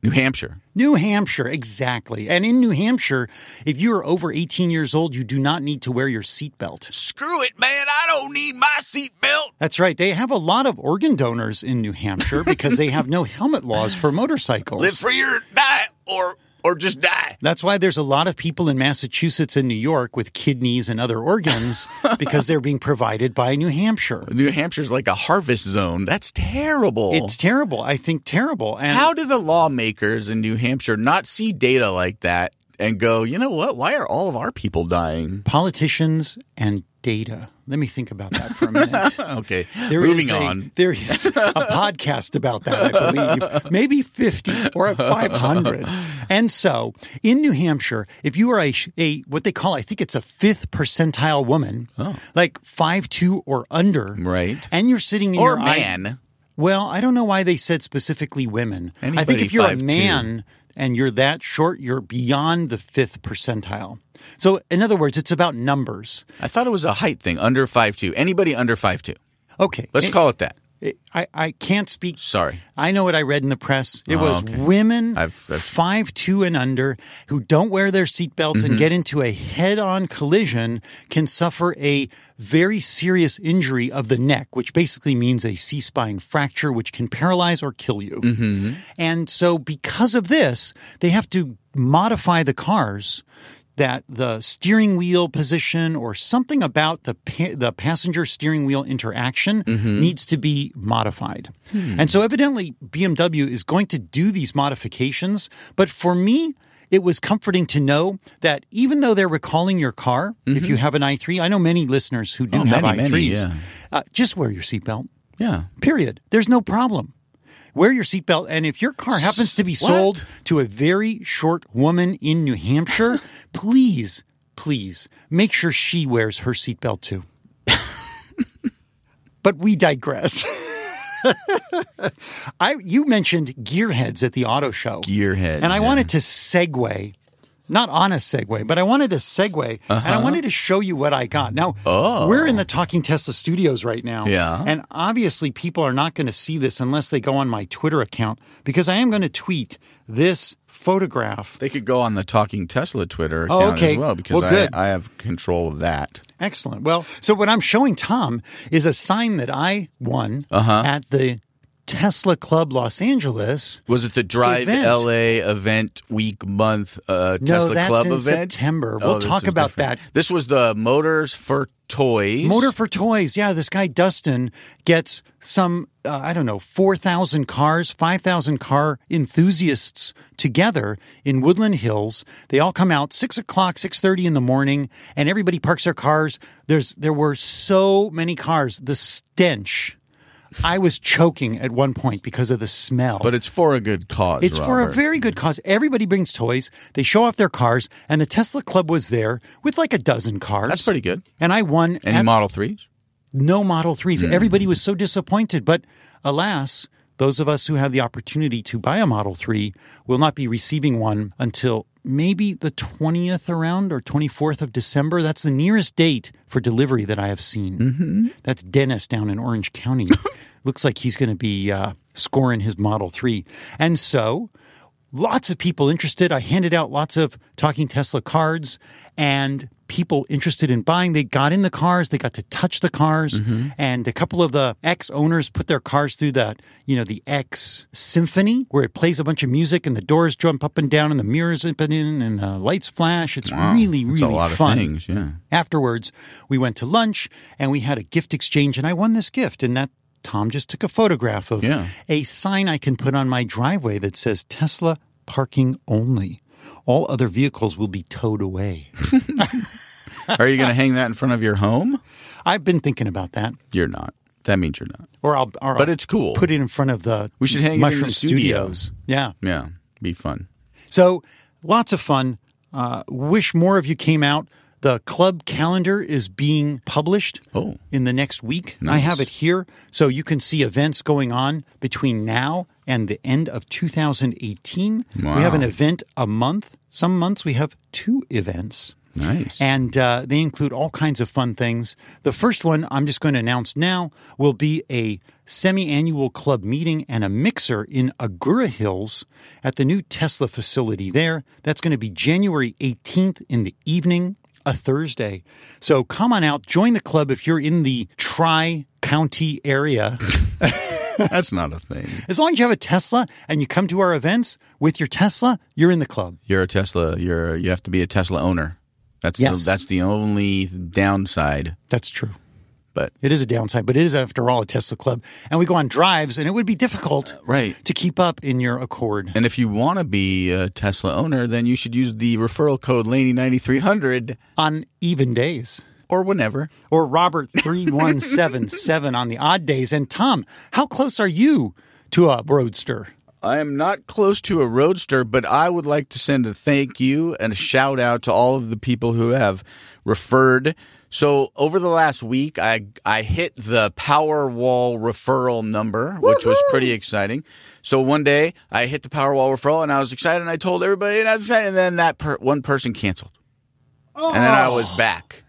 New Hampshire. New Hampshire, exactly. And in New Hampshire, if you are over 18 years old, you do not need to wear your seatbelt. Screw it, man! I don't need my seatbelt. That's right. They have a lot of organ donors in New Hampshire because they have no helmet laws for motorcycles. Live free or die, or or just mm-hmm. die. That's why there's a lot of people in Massachusetts and New York with kidneys and other organs because they're being provided by New Hampshire. New Hampshire's like a harvest zone. That's terrible. It's terrible. I think terrible. And How do the lawmakers in New Hampshire not see data like that and go, you know what? Why are all of our people dying? politicians and data. Let me think about that for a minute. Okay, There is moving a- on. There is a podcast about that, I believe. Maybe 50 or 500. And so in New Hampshire, if you are a, a what they call, I think it's a fifth percentile woman, oh. like five two or under, Oh. Right. and you're sitting in Or your I- man. well, I don't know why they said specifically women. I think if you're a 5'2". man and you're that short, you're beyond the fifth percentile. So, in other words, it's about numbers. I thought it was a height thing. Under five two. Anybody under five two. Okay. Let's call it that. I, I can't speak. Sorry. I know what I read in the press. It Oh, was okay. women I've- I've- five two and under who don't wear their seatbelts Mm-hmm. and get into a head-on collision can suffer a very serious injury of the neck, which basically means a C-spine fracture, which can paralyze or kill you. Mm-hmm. And so, because of this, they have to modify the cars that the steering wheel position or something about the pa- the passenger steering wheel interaction mm-hmm. needs to be modified. Hmm. And so evidently BMW is going to do these modifications, but for me it was comforting to know that even though they're recalling your car, if you mm-hmm. have an i3, I know many listeners who do Oh, have many, i3s, many, yeah. uh, just wear your seatbelt. Yeah. Period. There's no problem. Wear your seatbelt. And if your car happens to be sold to a very short woman in New Hampshire, please, please make sure she wears her seatbelt too. but we digress. I you mentioned gearheads at the auto show. Gearhead, And I yeah. wanted to segue, not on a segue, but I wanted a segue and I wanted to show you what I got. Now, Uh-huh. Oh. we're in the Talking Tesla studios right now. Yeah. And obviously, people are not going to see this unless they go on my Twitter account because I am going to tweet this photograph. They could go on the Talking Tesla Twitter Oh, account okay. as well because Well, good. I, I have control of that. Excellent. Well, so what I'm showing Tom is a sign that I won Uh-huh. at the Tesla Club Los Angeles. Was it the Drive Event. LA event week month uh, No, Tesla that's Club in event? September. Oh, We'll this talk about different. that. This was the Motors for Toys. Motor for Toys. Yeah, this guy Dustin gets some, uh, I don't know, 4,000 cars, 5,000 car enthusiasts together in Woodland Hills. They all come out 6 o'clock, 6.30 in the morning, and everybody parks their cars. There's There were so many cars. The stench. I was choking at one point because of the smell. But it's for a good cause. It's for a very good cause. Everybody brings toys. They show off their cars, and the Tesla Club was there with like a dozen cars. That's pretty good. And I won Any at- Model 3s? no Model 3s. Hmm. Everybody was so disappointed. But alas, those of us who have the opportunity to buy a Model 3 will not be receiving one until maybe the 20th around or 24th of December. That's the nearest date for delivery that I have seen. That's Dennis down in Orange County. Looks like he's going to be uh, scoring his Model 3. And so lots of people interested. I handed out lots of Talking Tesla cards and people interested in buying. They got in the cars, they got to touch the cars, mm-hmm. and a couple of the ex owners put their cars through the, you know, the X Symphony where it plays a bunch of music and the doors jump up and down and the mirrors open in and the lights flash. It's Wow. really, That's really a lot fun. of things, yeah. Afterwards, we went to lunch and we had a gift exchange, and I won this gift. And that Tom just took a photograph of Yeah. a sign I can put on my driveway that says Tesla parking only. All other vehicles will be towed away. Are you going to hang that in front of your home? I've been thinking about that. You're not. That means you're not. Or I'll, or But I'll it's cool. Put it in front of the We should hang it in the Mushroom. Studios. Yeah. Yeah, be fun. So lots of fun. Uh, wish more of you came out. The club calendar is being published Oh. in the next week. I have it here so you can see events going on between now and the end of 2018. We have an event a month. Some months we have two events. Nice. And uh, they include all kinds of fun things. The first one I'm just going to announce now will be a semi annual club meeting and a mixer in Agoura Hills at the new Tesla facility there. That's going to be January 18th in the evening, a Thursday. So come on out, join the club if you're in the Tri County area. That's not a thing. As long as you have a Tesla and you come to our events with your Tesla, you're in the club. You're a Tesla. You're you have to be a Tesla owner. That's Yes. the, that's the only downside. That's true. But It is a downside, but it is, after all, a Tesla club. And we go on drives, and it would be difficult uh, right. to keep up in your Accord. And if you want to be a Tesla owner, then you should use the referral code Laney9300 on even days. or whenever. Or Robert 3177 on the odd days. And Tom, how close are you to a roadster? I am not close to a roadster, but I would like to send a thank you and a shout out to all of the people who have referred. So over the last week, I I hit the Powerwall referral number, which was pretty exciting. So one day I hit the Powerwall referral, and I was excited, and I told everybody, and I was excited, and then that per- one person canceled, and then I oh. was back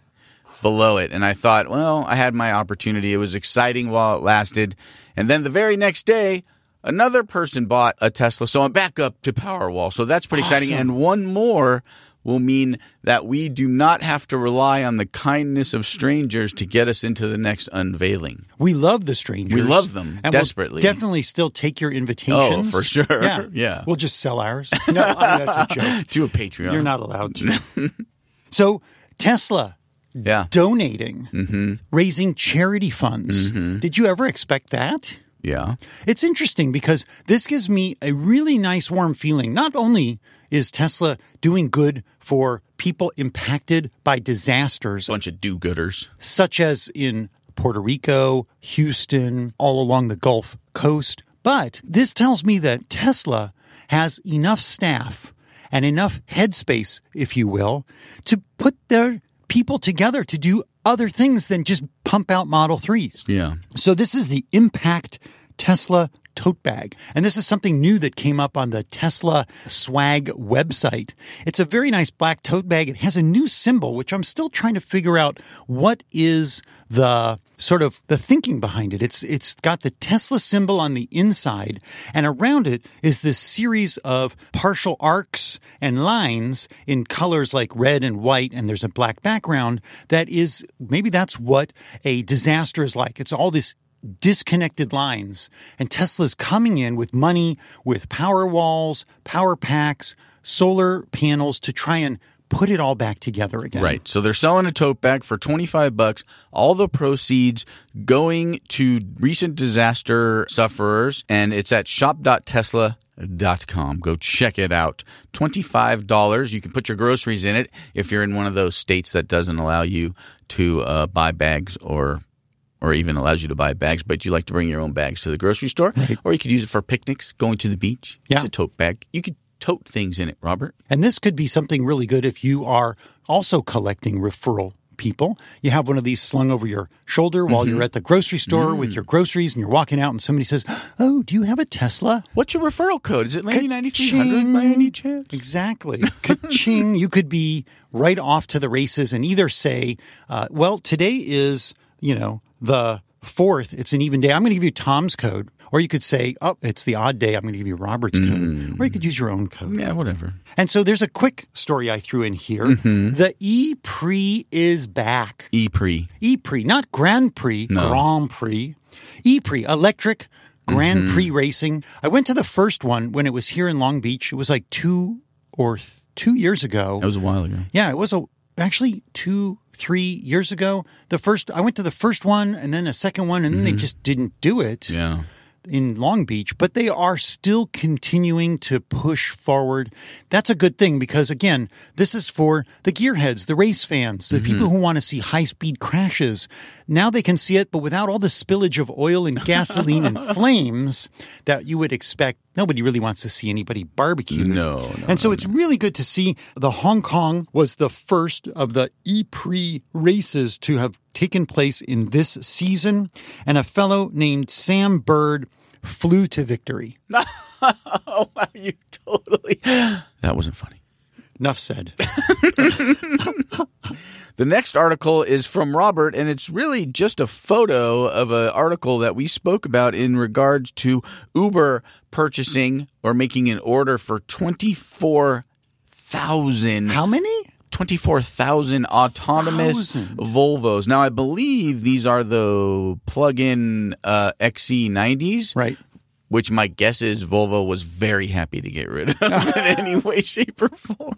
below it, and I thought, well, I had my opportunity. It was exciting while it lasted, and then the very next day. Another person bought a Tesla, so I'm back up to Powerwall. So that's pretty exciting. And one more will mean that we do not have to rely on the kindness of strangers to get us into the next unveiling. We love the strangers. We love them and we'll desperately. definitely still take your invitations. Oh, for sure. Yeah. Yeah. We'll just sell ours. No, I mean, that's a joke. To a Patreon. You're not allowed to. so, Tesla Yeah. donating, Mm-hmm. raising charity funds. Did you ever expect that? Yeah. It's interesting because this gives me a really nice warm feeling. Not only is Tesla doing good for people impacted by disasters A Bunch of do gooders. such as in Puerto Rico, Houston, all along the Gulf Coast, but this tells me that Tesla has enough staff and enough headspace, if you will, to put their people together to do other things than just pump out Model 3s. Yeah. So this is the Impact Tesla tote bag. And this is something new that came up on the Tesla swag website. It's a very nice black tote bag. It has a new symbol, which I'm still trying to figure out what is the sort of the thinking behind it. It's it's got the Tesla symbol on the inside and around it is this series of partial arcs and lines in colors like red and white and there's a black background that is maybe that's what a disaster is like. It's all this disconnected lines. And Tesla's coming in with money, with power walls, power packs, solar panels to try and put it all back together again. Right. So they're selling a tote bag for 25 bucks. All the proceeds going to recent disaster sufferers and it's at shop.tesla.com. Go check it out. $25. You can put your groceries in it if you're in one of those states that doesn't allow you to uh, buy bags or or even allows you to buy bags, but you like to bring your own bags to the grocery store, or you could use it for picnics, going to the beach. It's a tote bag. You could tote things in it, Robert. And this could be something really good if you are also collecting referral people. You have one of these slung over your shoulder while Mm-hmm. you're at the grocery store Mm. with your groceries and you're walking out and somebody says, Oh, do you have a Tesla? What's your referral code? Is it Laney 9300 by any chance? Exactly. Ka-ching. you could be right off to the races and either say, uh, well, today is, you know, the fourth. It's an even day. I'm going to give you Tom's code. Or you could say, oh, it's the odd day. I'm going to give you Robert's code. Mm. Or you could use your own code. Yeah, whatever. And so there's a quick story I threw in here. Mm-hmm. The E Prix is back. E pre. E Prix, not Grand Prix, Grand Prix. E Prix, electric Grand mm-hmm. Prix racing. I went to the first one when it was here in Long Beach. It was like two or th- two years ago. That was a while ago. yeah, it was a actually two, three years ago. The first I went to the first one and then a second one, and then they mm-hmm. just didn't do it. Yeah. In Long Beach, but they are still continuing to push forward. That's a good thing because, again, this is for the gearheads, the race fans, the mm-hmm. people who want to see high speed crashes. Now they can see it, but without all the spillage of oil and gasoline and flames that you would expect. Nobody really wants to see anybody barbecue. No, no, And so it's really good to see the Hong Kong was the first of the E Prix races to have taken place in this season. And a fellow named Sam Bird flew to victory. Oh, wow, you totally. That wasn't funny. Enough said. The next article is from Robert, and it's really just a photo of an article that we spoke about in regards to Uber purchasing or making an order for 24,000 How many? 24,000 autonomous Thousand. Volvos. Now, I believe these are the plug-in uh, XC90s, Right. Which my guess is Volvo was very happy to get rid of in any way, shape, or form.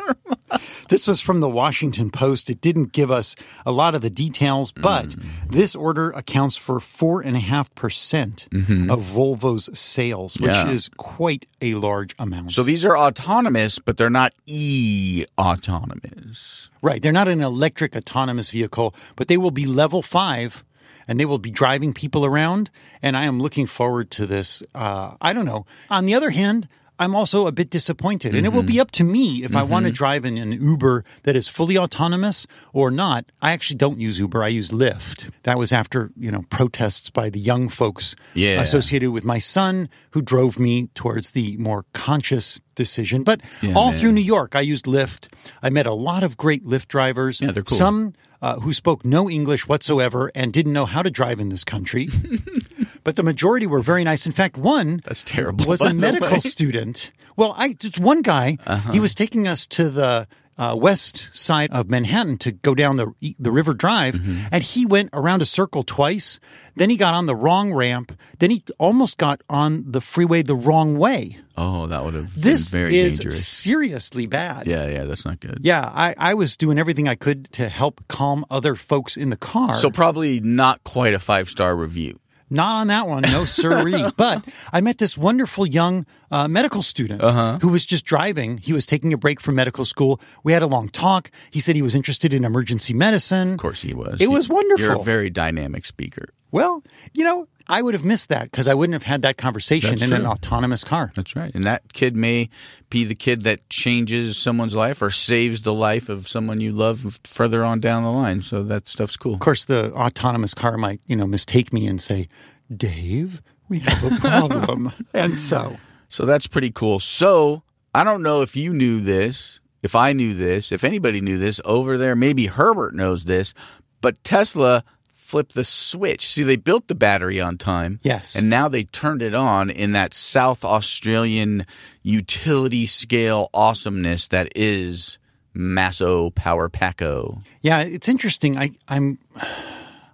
This was from the Washington Post. It didn't give us a lot of the details, but Mm. this order accounts for four and a half percent of Volvo's sales, which Mm-hmm. Yeah. is quite a large amount. So these are autonomous, but they're not e autonomous. Right. They're not an electric autonomous vehicle, but they will be level five and they will be driving people around. And I am looking forward to this. Uh, I don't know. On the other hand, I'm also a bit disappointed. And it will be up to me if I want to drive in an Uber that is fully autonomous or not. I actually don't use Uber. I use Lyft. That was after, you know, protests by the young folks Yeah. associated with my son who drove me towards the more conscious decision. But Yeah, all man. through New York, I used Lyft. I met a lot of great Lyft drivers. Yeah, they're cool. Some uh, who spoke no English whatsoever and didn't know how to drive in this country. but the majority were very nice. In fact, one That's terrible, was a medical way. Uh-huh. student. Well, I just one guy. He was taking us to the. Uh, west side of Manhattan to go down the the River Drive, Mm-hmm. and he went around a circle twice. Then he got on the wrong ramp. Then he almost got on the freeway the wrong way. Oh, that would have This been very is dangerous. seriously bad. Yeah, yeah, that's not good. Yeah, I, I was doing everything I could to help calm other folks in the car. So probably not quite a five star review. Not on that one, no siree. but I met this wonderful young uh, medical student Uh-huh. who was just driving. He was taking a break from medical school. We had a long talk. He said he was interested in emergency medicine. Of course he was. It was wonderful. You're a very dynamic speaker. Well, you know, I would have missed that because I wouldn't have had that conversation That's in an autonomous car. That's right. And that kid may be the kid that changes someone's life or saves the life of someone you love further on down the line. So that stuff's cool. Of course, the autonomous car might, you know, mistake me and say, Dave, we have a problem. and so. So that's pretty cool. So I don't know if you knew this, if I knew this, if anybody knew this over there. Maybe Herbert knows this, but Tesla flipped the switch. See, they built the battery on time. Yes. And now they turned it on in that South Australian utility scale awesomeness that is Masso Power Paco. Yeah, it's interesting. I, I'm,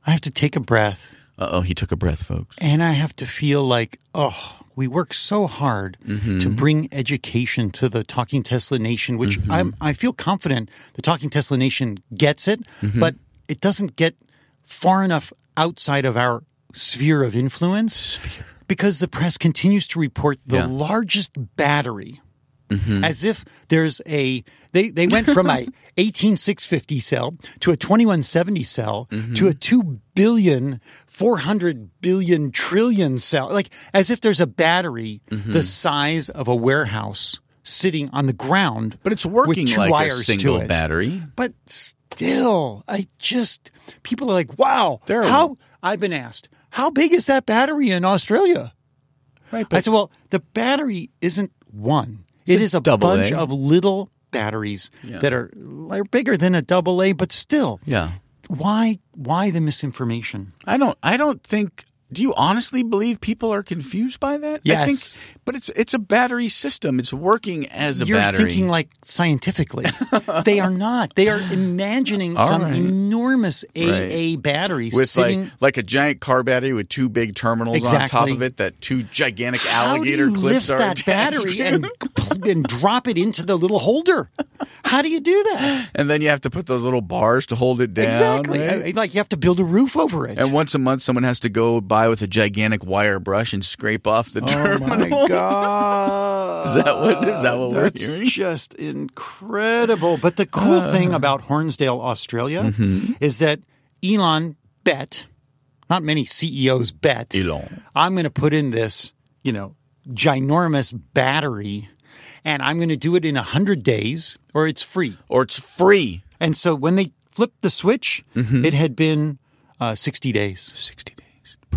I have to take a breath Uh oh, he took a breath, folks. and I have to feel like, oh, we work so hard to bring education to the Talking Tesla Nation, which I'm, I feel confident the Talking Tesla Nation gets it, but it doesn't get far enough outside of our sphere of influence because the press continues to report the Yeah. largest battery mm-hmm. as if there's a they they went from a 18650 cell to a 2170 cell mm-hmm. to a 2 billion 400 billion trillion cell like as if there's a battery mm-hmm. the size of a warehouse sitting on the ground But it's working with two like a single to it. battery. but still i just people are like wow There are- how i've been asked how big is that battery in australia Right, I said, well, the battery isn't one. It's a a bunch A. of little batteries Yeah. that are, are bigger than a double A, but still, yeah. why why the misinformation? I don't. I don't think. Do you honestly believe people are confused by that? I Yes. think, but it's it's a battery system. It's working as a battery. You're thinking like scientifically. they are not. They are imagining All some right. enormous AA battery with sitting. like like a giant car battery with two big terminals on top of it that two gigantic how do alligator you clips lift are that battery to? and and drop it into the little holder. How do you do that? And then you have to put those little bars to hold it down. exactly. right? Like you have to build a roof over it. And once a month, someone has to go by with a gigantic wire brush and scrape off the Oh terminal. my god! Is that what- is that what we're hearing? Just incredible. But the cool thing about Hornsdale, Australia, is that Elon bet. Not many CEOs bet. Elon. I'm going to put in this, you know, ginormous battery, and I'm going to do it in hundred days, or it's free. Or it's free. And so when they flipped the switch, Mm-hmm. it had been uh, 60 days. 60 days.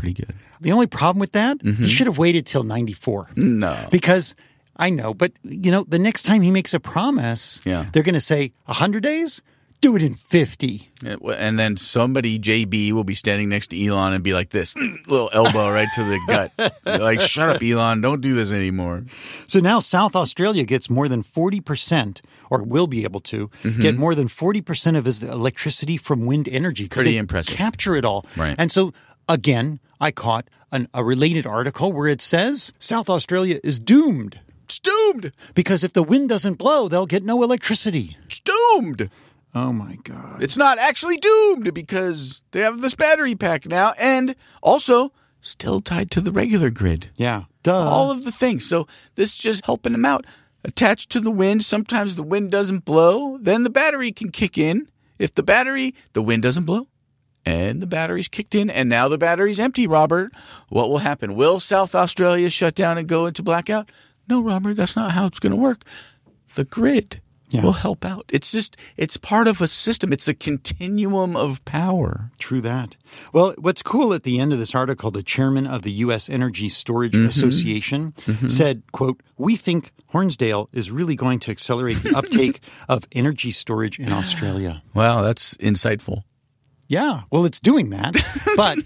Pretty good. The only problem with that, Mm-hmm. he should have waited till 94. No. Because I know, but you know, the next time he makes a promise, Yeah. they're going to say 100 days, do it in 50. And then somebody, JB, will be standing next to Elon and be like this little elbow right to the gut. like, shut up, Elon. Don't do this anymore. So now South Australia gets more than 40%, or will be able to Mm-hmm. get more than 40% of his electricity from wind energy. Pretty impressive. Capture it all. Right. And so, again, I caught an, a related article where it says South Australia is doomed It's doomed. because if the wind doesn't blow, they'll get no electricity. It's doomed. Oh my God. It's not actually doomed because they have this battery pack now and also still tied to the regular grid. Yeah. Duh. all of the things. So this is just helping them out. Attached to the wind, sometimes the wind doesn't blow, then the battery can kick in. If the battery, the wind doesn't blow, and the battery's kicked in, and now the battery's empty, Robert, what will happen? Will South Australia shut down and go into blackout? No, Robert, that's not how it's going to work. The grid Yeah. will help out. It's just, it's part of a system. It's a continuum of power. True that. Well, what's cool at the end of this article, the chairman of the U.S. Energy Storage Mm-hmm. Association said, quote, we think Hornsdale is really going to accelerate the uptake of energy storage in Australia. Wow, that's insightful. Yeah, well, it's doing that. But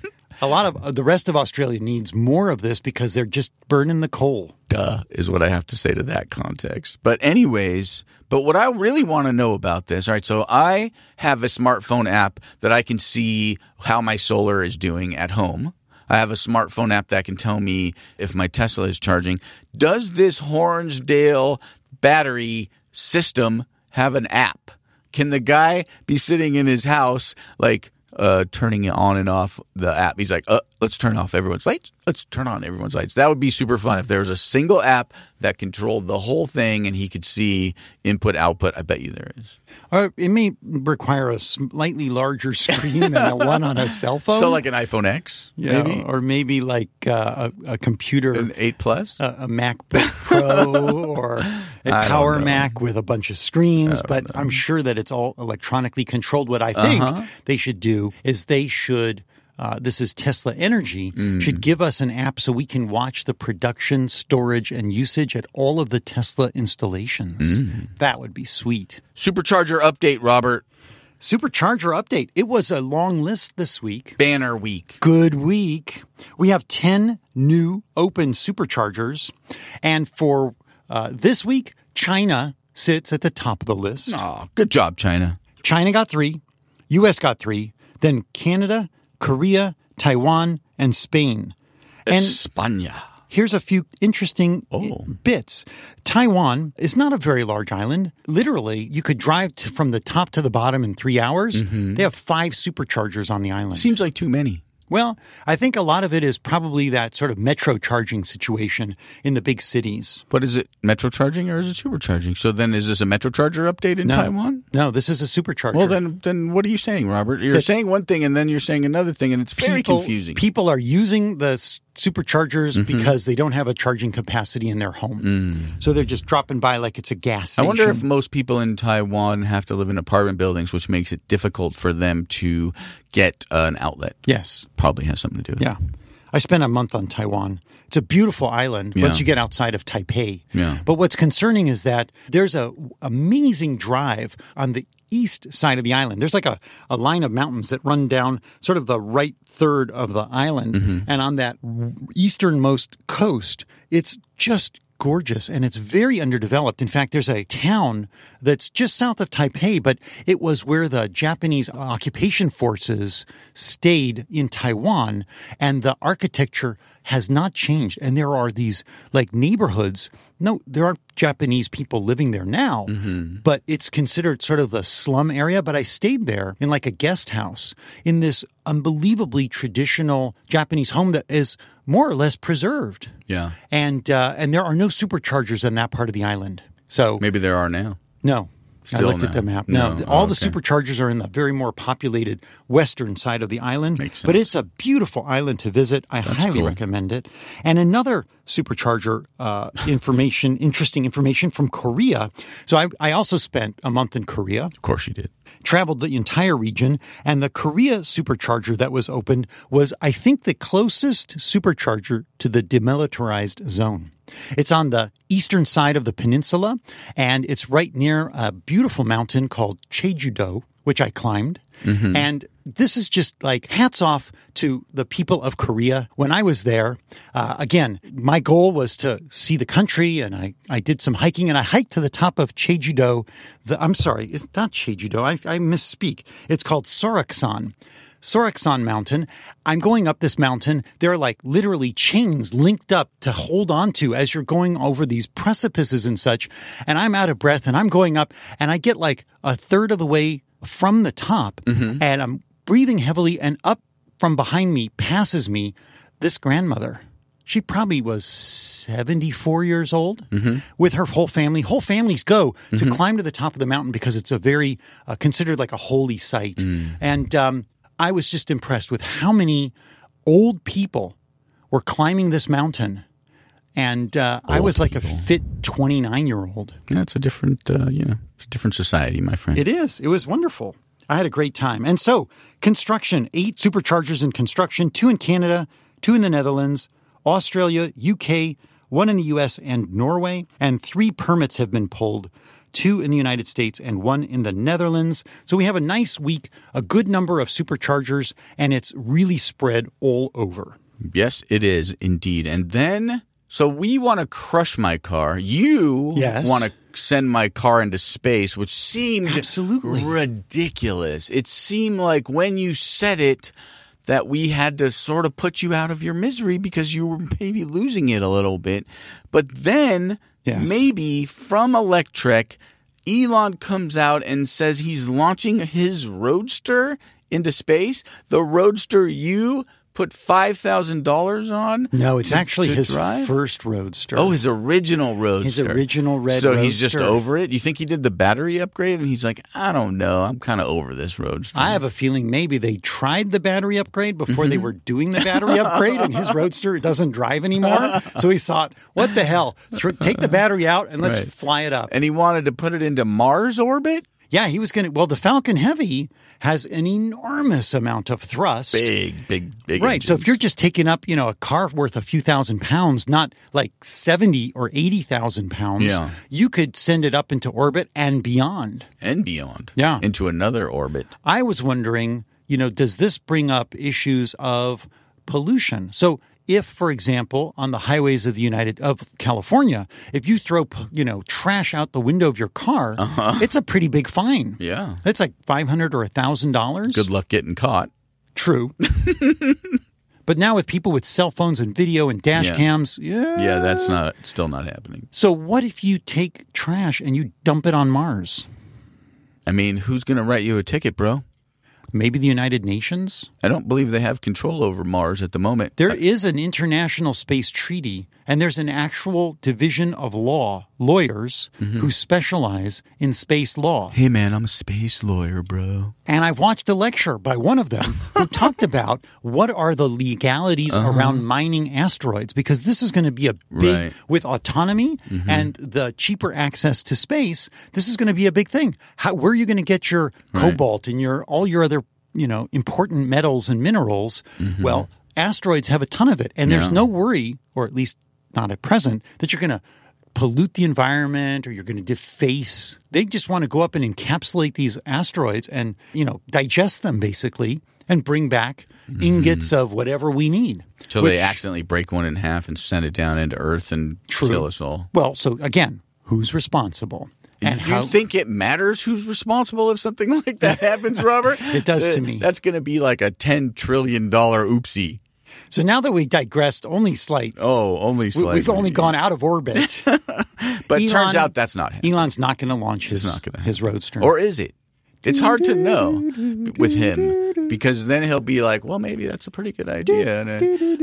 a lot of uh, the rest of Australia needs more of this because they're just burning the coal. duh is what I have to say to that context. But anyways, but what I really want to know about this, all right, so I have a smartphone app that I can see how my solar is doing at home. I have a smartphone app that can tell me if my Tesla is charging. Does this Hornsdale battery system have an app? Can the guy be sitting in his house like uh, turning it on and off the app? He's like, uh, let's turn off everyone's lights. Let's turn on everyone's lights. That would be super fun if there was a single app that controlled the whole thing and he could see input output. I bet you there is. Or it may require a slightly larger screen than the one on a cell phone. So like an iPhone X, Yeah, maybe or maybe like uh, a, a computer. an eight plus. a, a MacBook Pro or a I Power. Mac with a bunch of screens, but I'm sure that it's all electronically controlled. What I think Uh-huh. they should do is they should. Uh, this is Tesla Energy Mm. should give us an app so we can watch the production, storage, and usage at all of the Tesla installations. Mm. That would be sweet. Supercharger update, Robert. Supercharger update. It was a long list this week. Banner week. Good week. We have 10 new open superchargers. And for uh, this week, China sits at the top of the list. Oh, good job, China. China got three, US got three, then Canada, Korea, Taiwan, and Spain. And España. Here's a few interesting Oh. bits. Taiwan is not a very large island. Literally, you could drive to, from the top to the bottom in three hours. Mm-hmm. They have five superchargers on the island. Seems like too many. Well, I think a lot of it is probably that sort of metro charging situation in the big cities. But is it metro charging or is it supercharging? So then is this a metro charger update in No. Taiwan? No, this is a supercharger. Well, then, then what are you saying, Robert? You're saying one thing and then you're saying another thing, and it's very people, confusing. People are using the superchargers Mm-hmm. because they don't have a charging capacity in their home. So they're just dropping by like it's a gas Mm. I wonder if most people in Taiwan have to live in apartment buildings, which makes it difficult for them to get uh, an outlet. Yes. Probably has something to do with it. Yeah. I spent a month on Taiwan. It's a beautiful island Yeah. once you get outside of Taipei. Yeah. But what's concerning is that there's a amazing drive on the east side of the island. There's like a, a line of mountains that run down sort of the right third of the island. Mm-hmm. And on that easternmost coast, it's just gorgeous and it's very underdeveloped. In fact, there's a town that's just south of Taipei, but it was where the Japanese occupation forces stayed in Taiwan and the architecture has not changed. And there are these like neighborhoods. No, there aren't Japanese people living there now, but it's considered sort of a slum area. But I stayed there in like a guest house in this unbelievably traditional Japanese home that is more or less preserved. Yeah. And, uh, and there are no superchargers on that part of the island. So Maybe there are now. no. I Still looked at the map. No, No. all Oh, the okay. superchargers are in the very more populated western side of the island. But it's a beautiful island to visit. I highly cool. recommend it. And another supercharger uh, information, interesting information from Korea. So I, I also spent a month in Korea Of course you did. traveled the entire region, and the Korea supercharger that was opened was, I think, the closest supercharger to the demilitarized zone. It's on the eastern side of the peninsula, and it's right near a beautiful mountain called Jeju-do, which I climbed. And this is just like hats off to the people of Korea. When I was there, uh, again, my goal was to see the country, and I, I did some hiking, and I hiked to the top of Jeju-do. The, I'm sorry, it's not Jeju-do. I, I misspeak. It's called Soraksan. Soraksan Mountain. I'm going up this mountain. There are like literally chains linked up to hold on to as you're going over these precipices and such. And I'm out of breath and I'm going up and I get like a third of the way from the top and I'm breathing heavily and up from behind me passes me this grandmother. She probably was 74 years old with her whole family. Whole families go to climb to the top of the mountain because it's a very uh, considered like a holy site. And um, I was just impressed with how many old people were climbing this mountain. And uh, I was like a fit 29 year old. That's a different, uh, you know, it's a different society, my friend. It is. It was wonderful. I had a great time. And so, construction eight superchargers in construction, two in Canada, two in the Netherlands, Australia, UK, one in the US and Norway, and three permits have been pulled. Two in the United States and one in the Netherlands. So we have a nice week, a good number of superchargers, and it's really spread all over. Yes, it is indeed. And then, so we want to crush my car. You Yes. want to send my car into space, which seemed Absolutely. ridiculous. It seemed like when you said it, that we had to sort of put you out of your misery because you were maybe losing it a little bit. But then, Yes. maybe from Electrek, Elon comes out and says he's launching his Roadster into space. The Roadster you put $5,000 on? No, it's to- actually to his drive? first roadster. Oh, his original Roadster. His original red So he's just over it? You think he did the battery upgrade and he's like, I don't know. I'm kind of over this Roadster. I have a feeling maybe they tried the battery upgrade before Mm-hmm. they were doing the battery upgrade, and his Roadster doesn't drive anymore. So he thought, "What the hell? Thro- take the battery out and let's Right. fly it up." and he wanted to put it into Mars orbit? Yeah, he was going to. Well, the Falcon Heavy has an enormous amount of thrust. Big, big, big. Right. So if you're just taking up, you know, a car worth a few thousand pounds, not like 70 or 80,000 pounds, Yeah. you could send it up into orbit and beyond. and beyond. Yeah. Into another orbit. I was wondering, you know, does this bring up issues of pollution? So, if, for example, on the highways of the United of California, if you throw, you know, trash out the window of your car, it's a pretty big fine. Uh-huh. Yeah. It's like five hundred or a thousand dollars. Good luck getting caught. True. but now with people with cell phones and video and dash Yeah. cams, yeah. Yeah, that's not still not happening. So what if you take trash and you dump it on Mars? I mean, who's going to write you a ticket, bro? Maybe the United Nations? I don't believe they have control over Mars at the moment. There is an international space treaty, and there's an actual division of law, lawyers mm-hmm. who specialize in space law. Hey man, I'm a space lawyer, bro. And I've watched a lecture by one of them who talked about what are the legalities uh-huh. around mining asteroids, because this is going to be a big, Right. with autonomy mm-hmm. and the cheaper access to space, this is going to be a big thing. How, where are you going to get your cobalt and your all your other, you know, important metals and minerals? Mm-hmm. Well, asteroids have a ton of it, and there's no worry, or at least not at present, that you're going to pollute the environment or you're going to deface. They just want to go up and encapsulate these asteroids and, you know, digest them basically and bring back ingots of whatever we need. Till they accidentally break one in half and send it down into Earth and True. kill us all. Well, so again, who's responsible? And you how think it matters who's responsible if something like that happens, Robert? It does to Uh, me. That's going to be like a ten trillion dollar oopsie. So now that we digressed only slight, Oh, only slightly. we've only gone out of orbit. But Elon- turns out that's not happening. Elon's not going to launch his, his roadster. Or is it? It's hard to know with him because then he'll be like, well, maybe that's a pretty good idea.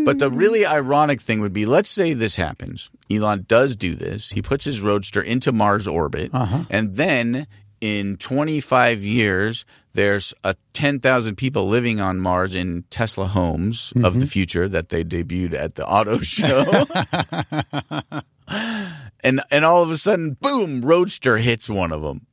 But the really ironic thing would be let's say this happens. Elon does do this. He puts his roadster into Mars orbit. Uh-huh. And then in 25 years, there's a 10,000 people living on Mars in Tesla homes of the mm-hmm. future that they debuted at the auto show. and and all of a sudden, boom, Roadster hits one of them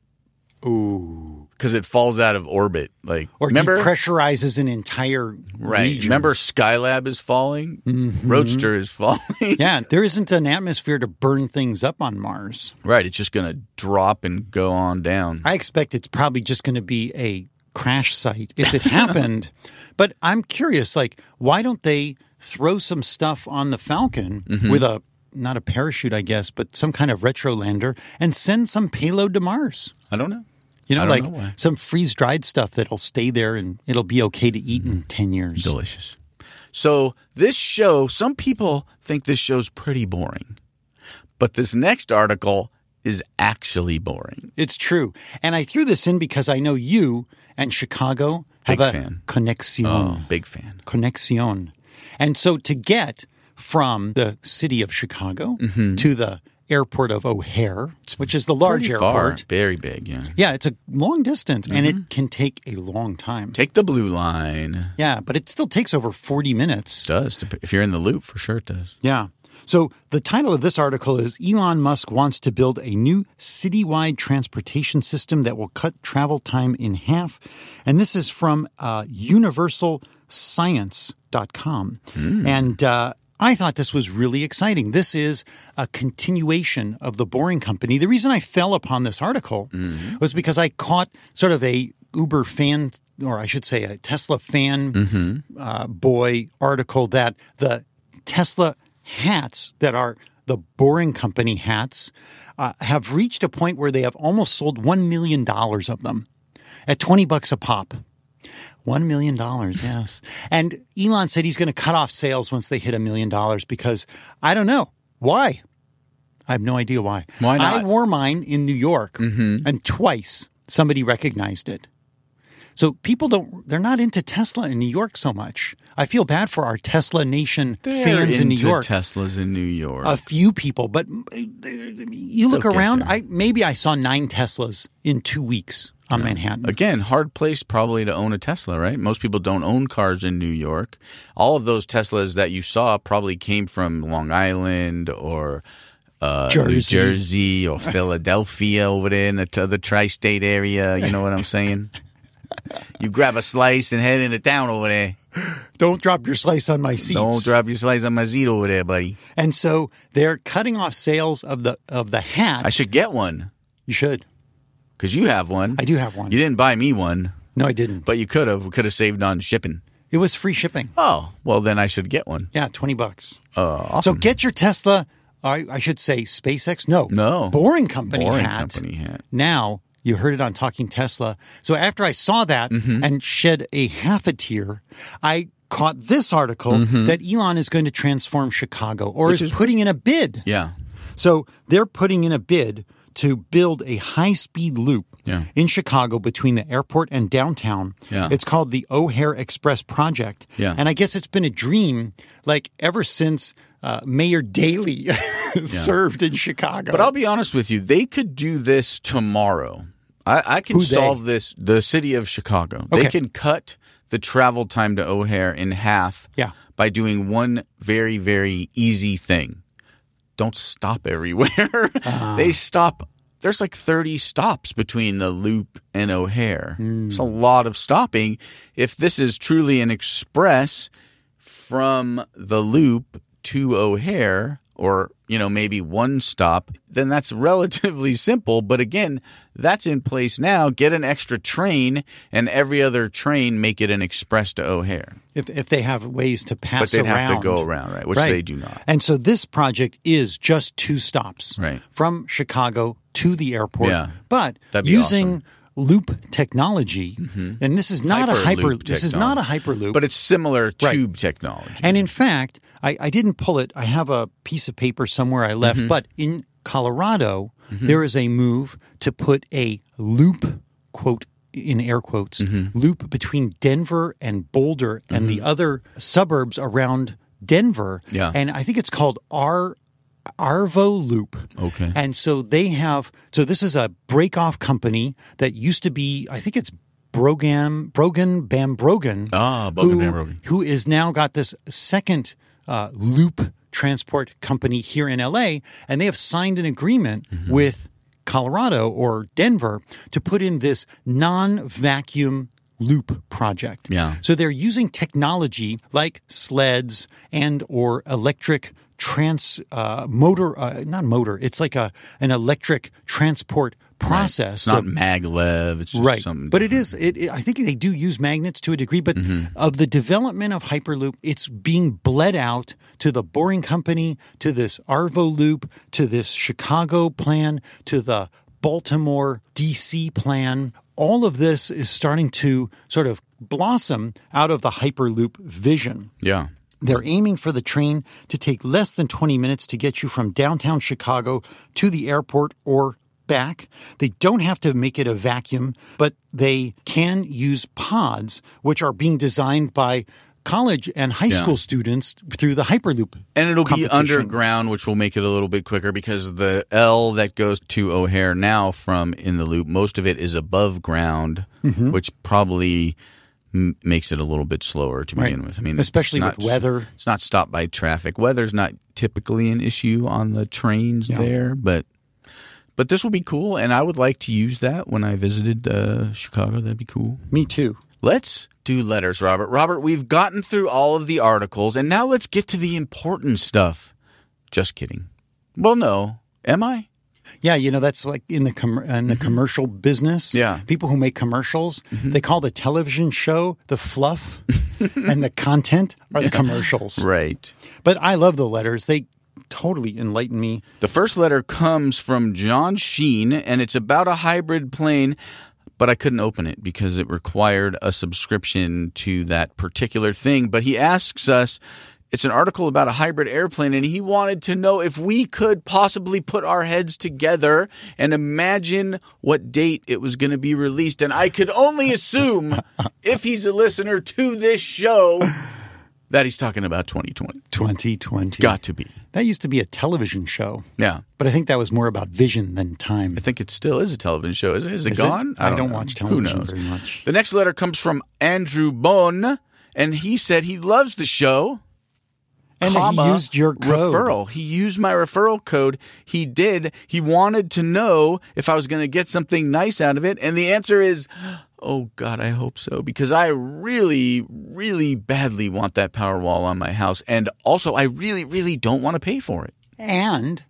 Ooh. Because it falls out of orbit. Like Or remember, depressurizes an entire right? region. Remember, Skylab is falling. Roadster is falling. Yeah, there isn't an atmosphere to burn things up on Mars. right. It's just gonna drop and go on down. I expect it's probably just going to be a crash site if it happened. but I'm curious, like, why don't they throw some stuff on the Falcon Mm-hmm. with a not a parachute, I guess, but some kind of retro lander and send some payload to Mars? I don't know. You know, like know some freeze dried stuff that'll stay there and it'll be okay to eat in mm-hmm. 10 years. Delicious. So this show, some people think this show's pretty boring, but this next article is actually boring. It's true. And I threw this in because I know you and Chicago have Big a fan. connection. Oh, big fan. Conexion. And so to get from the city of Chicago mm-hmm. to the airport of O'Hare, which is the large Mm-hmm. Far, airport. very big. Yeah. Yeah, it's a long distance and Mm-hmm. it can take a long time. Take the blue line. Yeah, but it still takes over 40 minutes. It does if you're in the loop for sure it does. Yeah. So the title of this article is Elon Musk wants to build a new citywide transportation system that will cut travel time in half. And this is from uh, universalscience.com. And uh, I thought this was really exciting. This is a continuation of the Boring Company. The reason I fell upon this article was because I caught sort of a Uber fan, or I should say a Tesla fan uh, boy article that the Tesla hats that are the Boring Company hats uh, have reached a point where they have almost sold $1 million of them at 20 bucks a pop. One million dollars, yes. And Elon said he's going to cut off sales once they hit a million dollars because I don't know why. I have no idea why. Why not? Mm-hmm. I wore mine in New York, and twice somebody recognized it. So people don't, they're not into Tesla in New York so much. I feel bad for our Tesla Nation fans in New York. Teslas in New York. a few people, but you look They'll around. I maybe I saw nine Teslas in two weeks on Manhattan. Again, hard place probably to own a Tesla, right? Most people don't own cars in New York. All of those Teslas that you saw probably came from Long Island or uh, New Jersey. Jersey or Philadelphia over there in the, t- the tri-state area. You know what I'm saying? you grab a slice and head into town over there. Don't drop your slice on my seat. Don't drop your slice on my seat over there, buddy. And so they're cutting off sales of the of the hat. I should get one you should. Because you have one. I do have one. You didn't buy me one, no, I didn't. but you could have. We could have saved on shipping. it was free shipping. Oh, well, then I should get one. Yeah, twenty bucks. Uh, awesome. So get your Tesla. I, I should say SpaceX. No, No. Boring Company Boring hat. company hat. Now you heard it on Talking Tesla. So after I saw that Mm-hmm. and shed a half a tear, I caught this article Mm-hmm. that Elon is going to transform Chicago or is, putting in a bid. Yeah. So they're putting in a bid to build a high speed loop Yeah. in Chicago between the airport and downtown. Yeah. It's called the O'Hare Express Project. Yeah. And I guess it's been a dream like ever since uh, Mayor Daley served in Chicago. But I'll be honest with you, they could do this tomorrow. I, I can Who they? solve this. The city of Chicago. They can cut the travel time to O'Hare in half Yeah. by doing one very, very easy thing. Don't stop everywhere. Ah. they stop. There's like 30 stops between the loop and O'Hare. Hmm. It's a lot of stopping. If this is truly an express from the loop to O'Hare, or you know maybe one stop, then that's relatively simple. But again, that's in place now. Get an extra train, and every other train make it an express to O'Hare. if, if they have ways to pass But they'd around. have to go around, right? Which Right. they do not. And so this project is just two stops Right. from Chicago to the airport. Yeah. But using loop technology, mm-hmm. and this is not a hyper. Hyperloop This is not a hyperloop, But it's similar Right. tube technology. and in fact, I, I didn't pull it. I have a piece of paper somewhere I left, mm-hmm. but in Colorado, mm-hmm. there is a move to put a loop, quote, in air quotes, mm-hmm. loop between Denver and Boulder and the other suburbs around Denver. Yeah. And I think it's called R. Arrivo Loop. Okay. And so they have, so this is a break off company that used to be, I think it's Brogan, Brogan, BamBrogan Ah, Brogan who, BamBrogan. who is now got this second uh, loop transport company here in LA, and they have signed an agreement Mm-hmm. with Colorado or Denver to put in this non vacuum loop project. Yeah. So they're using technology like sleds and or electric trans uh, motor uh, not motor it's like a an electric transport process It's not maglev. It's just right something. but it different. is it, it- i think they do use magnets to a degree but Mm-hmm. of the development of hyperloop it's being bled out to the boring company to this arrivo loop to this chicago plan to the baltimore dc plan all of this is starting to sort of blossom out of the hyperloop vision Yeah. they're aiming for the train to take less than 20 minutes to get you from downtown Chicago to the airport or back. They don't have to make it a vacuum, but they can use pods, which are being designed by college and high Yeah. school students through the Hyperloop. And it'll be underground, which will make it a little bit quicker because the L that goes to O'Hare now from in the loop, most of it is above ground, Mm-hmm. which probably m- makes it a little bit slower to begin Right. with. I mean, Especially it's with weather. It's not stopped by traffic. Weather's not typically an issue on the trains there, but but this will be cool, and I would like to use that when I visited uh, Chicago. That'd be cool. Me too. Let's do letters, Robert. Robert, we've gotten through all of the articles, and now let's get to the important stuff. Just kidding. Well, no. Am I? Yeah, you know that's like in the com- in the commercial business. Mm-hmm. Yeah. Mm-hmm. people who make commercials, they call the television show the fluff, and the content are the commercials. Right. But I love the letters; they totally enlighten me. The first letter comes from John Sheen, and it's about a hybrid plane, but I couldn't open it because it required a subscription to that particular thing. But he asks us. It's an article about a hybrid airplane, and he wanted to know if we could possibly put our heads together and imagine what date it was going to be released. And I could only assume, if he's a listener to this show, that he's talking about 2020. 2020. Got to be. That used to be a television show, Yeah. but I think that was more about vision than time. I think it still is a television show. Is it, is it Is it? gone? I don't know. watch Who television very much. The next letter comes from Andrew Bone, and he said he loves the show. And comma, he used your code. referral. He used my referral code. He did. He wanted to know if I was going to get something nice out of it, and the answer is, oh God, I hope so, because I really, really badly want that power wall on my house, and also I really, really don't want to pay for it. And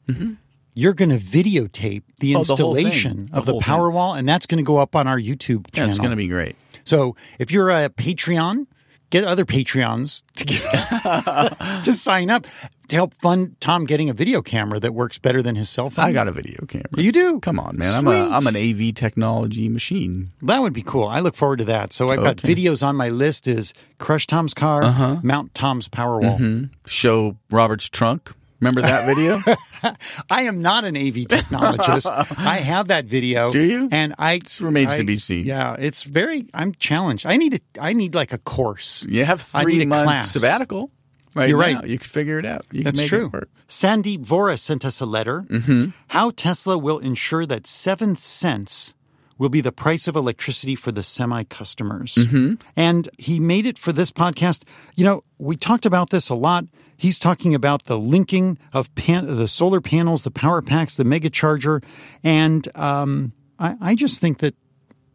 you're going to videotape the Mm-hmm. Oh, thing. installation The of the whole Power Wall, and that's going to go up on our YouTube channel. it's going to be great. So if you're a Patreon, get other Patreons to get to sign up to help fund Tom getting a video camera that works better than his cell phone. I got a video camera. You do? Come on, man. I'm a Sweet. I'm an AV technology machine. That would be cool. I look forward to that. So I've got videos on my list: is crush Tom's car, Uh-huh. mount Tom's Powerwall. Show Robert's trunk. Remember that video? I am not an AV technologist. I have that video. Do you? And I it remains to be seen. Yeah, it's very. I'm challenged. I need a, I need like a course. You have three months sabbatical. Right You're now. right. You can figure it out. You That's can make true. It work. Sandeep Vora sent us a letter. Mm-hmm. How Tesla will ensure that seven cents will be the price of electricity for the semi customers. Mm-hmm. And he made it for this podcast. You know, we talked about this a lot. He's talking about the linking of pan- the solar panels, the power packs, the mega charger, and um, I, I just think that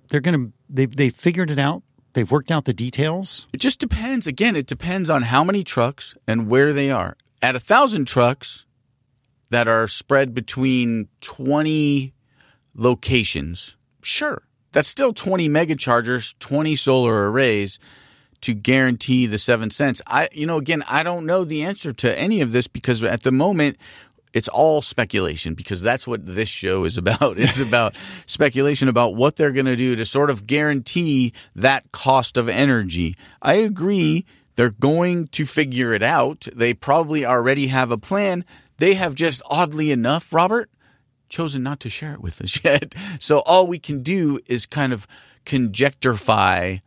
they're going to they've they figured it out. They've worked out the details. It just depends. Again, it depends on how many trucks and where they are. At a thousand trucks that are spread between 20 locations, sure. That's still 20 mega chargers, 20 solar arrays to guarantee the seven cents. I, you know, again, I don't know the answer to any of this because at the moment, it's all speculation because that's what this show is about. It's about speculation about what they're going to do to sort of guarantee that cost of energy. I agree. They're going to figure it out. They probably already have a plan. They have just oddly enough, Robert, chosen not to share it with us yet. So all we can do is kind of conjecturify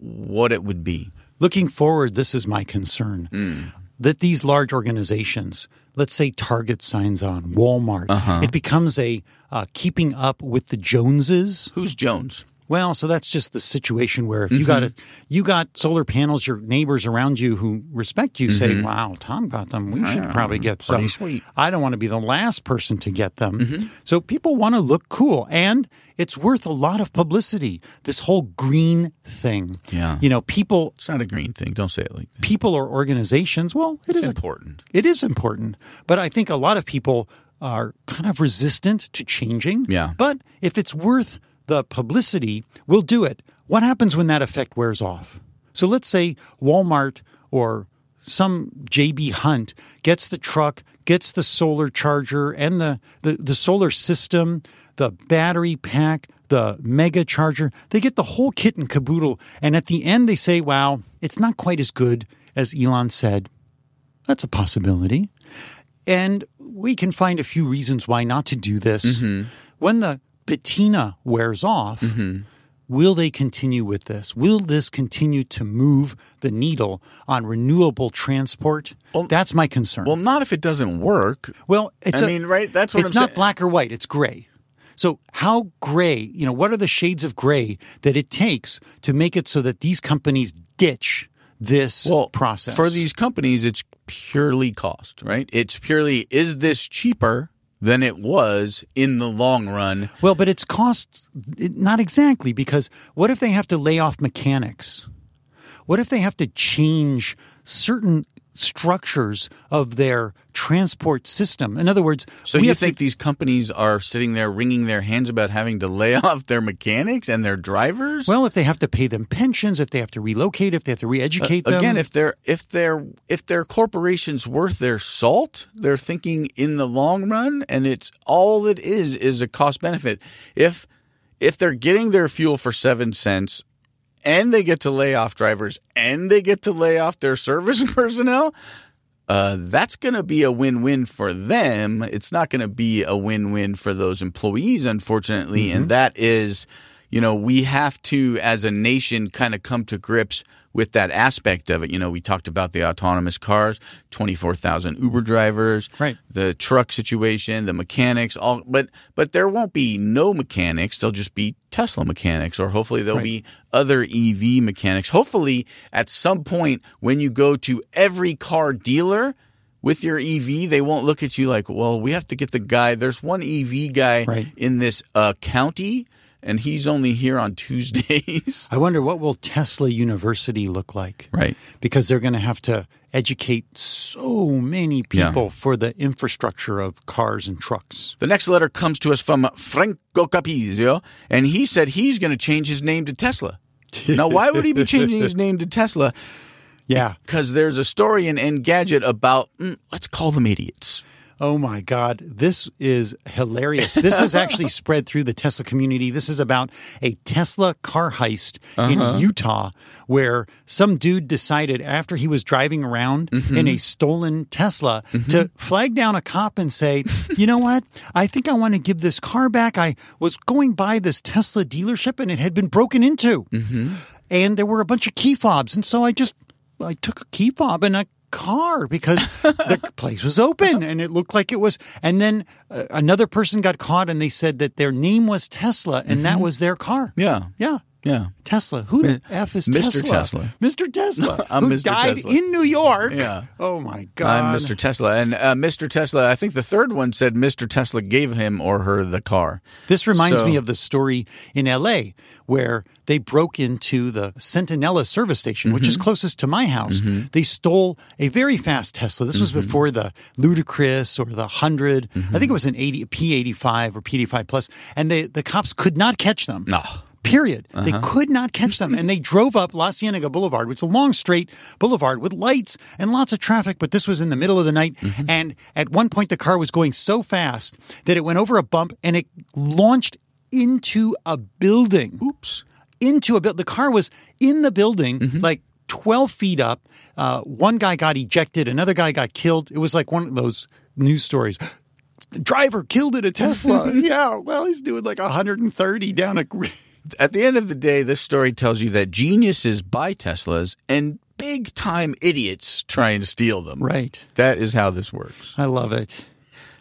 what it would be. Looking forward, this is my concern that these large organizations, let's say Target signs on, Walmart, it becomes a uh, keeping up with the Joneses. Who's Jones? Well, so that's just the situation where if you got mm-hmm. a, you got solar panels, your neighbors around you who respect you say, mm-hmm. "Wow, Tom got them. We should probably get some." sweet. I don't want to be the last person to get them. Mm-hmm. So people want to look cool, and it's worth a lot of publicity. This whole green thing, Yeah. You know, people, It's not a green thing. Don't say it like that. people or organizations. Well, it It's is a important. it is important, but I think a lot of people are kind of resistant to changing. Yeah. But if it's worth the publicity, we'll do it. What happens when that effect wears off? So let's say Walmart or some JB Hunt gets the truck, gets the solar charger and the, the, the solar system, the battery pack, the mega charger. They get the whole kit and caboodle. And at the end, they say, wow, it's not quite as good as Elon said. That's a possibility. And we can find a few reasons why not to do this. Mm-hmm. When the patina wears off, will they continue with this? Will this continue to move the needle on renewable transport? That's my concern. Well, not if it doesn't work. Well, it's I a- mean, right? That's what it's I'm not saying. black or white. It's gray. So how gray? You know, what are the shades of gray that it takes to make it so that these companies ditch this well, process For these companies, it's purely cost, right? It's purely is this cheaper than it was in the long run? Well, but it's cost not exactly because what if they have to lay off mechanics? What if they have to change certain structures of their transport system? In other words, So we you have to- think these companies are sitting there wringing their hands about having to lay off their mechanics and their drivers? well, if they have to pay them pensions, if they have to relocate, if they have to re-educate uh, them, Again, if they're if they're if their corporation's worth their salt, they're thinking in the long run, and it's all it is is a cost benefit. If if they're getting their fuel for seven cents, and they get to lay off drivers, and they get to lay off their service personnel, uh, that's going to be a win-win for them. It's not going to be a win-win for those employees, unfortunately, and that is, you know, we have to, as a nation, kind of come to grips with that aspect of it. You know, we talked about the autonomous cars, twenty-four thousand Uber drivers, Right. The truck situation, the mechanics, all, but but there won't be no mechanics. There'll just be Tesla mechanics, or hopefully there'll Right. be other EV mechanics. Hopefully, at some point, when you go to every car dealer with your EV, they won't look at you like, well, we have to get the guy. There's one EV guy Right. in this uh, county, and he's only here on Tuesdays. I wonder what will Tesla University look like? Right. Because they're going to have to educate so many Yeah. people for the infrastructure of cars and trucks. The next letter comes to us from Franco Capizio, and he said he's going to change his name to Tesla. now, why would he be changing his name to Tesla? Yeah. Because there's a story in Engadget about, mm, let's call them idiots. Oh my God. This is hilarious. This is actually spread through the Tesla community. This is about a Tesla car heist in uh-huh. Utah where some dude decided after he was driving around mm-hmm. in a stolen Tesla mm-hmm. to flag down a cop and say, you know what? I think I want to give this car back. I was going by this Tesla dealership and it had been broken into. Mm-hmm. And there were a bunch of key fobs. And so I just I took a key fob and a car because the place was open and it looked like it was. And then uh, another person got caught and they said that their name was Tesla and that was their car. Yeah. Yeah. Yeah. Tesla. Who the F is Mr. Tesla? Tesla. Mr. Tesla. I'm who Mr. died Tesla. in New York. Yeah. Oh my God. I'm Mr. Tesla. And uh, Mr. Tesla, I think the third one said Mr. Tesla gave him or her the car. This reminds So- me of the story in LA where they broke into the Centinela service station, which is Mm-hmm. closest to my house. They stole a very fast Tesla. This was Mm-hmm. before the Ludicrous or the 100. I think it was an 80 P85 or P85 plus, and they, the cops could not catch them. No. Period. They Uh-huh. could not catch them. And they drove up La Cienega Boulevard, which is a long straight boulevard with lights and lots of traffic, but this was in the middle of the night. Mm-hmm. And at one point, the car was going so fast that it went over a bump and it launched into a building. Oops. Into a building. The car was in the building, Mm-hmm. like 12 feet up. Uh, one guy got ejected, another guy got killed. It was like one of those news stories. Driver killed in a Tesla. yeah, well, he's doing like 130 down a. At the end of the day, this story tells you that geniuses buy Teslas and big time idiots try and steal them. Right. That is how this works. I love it.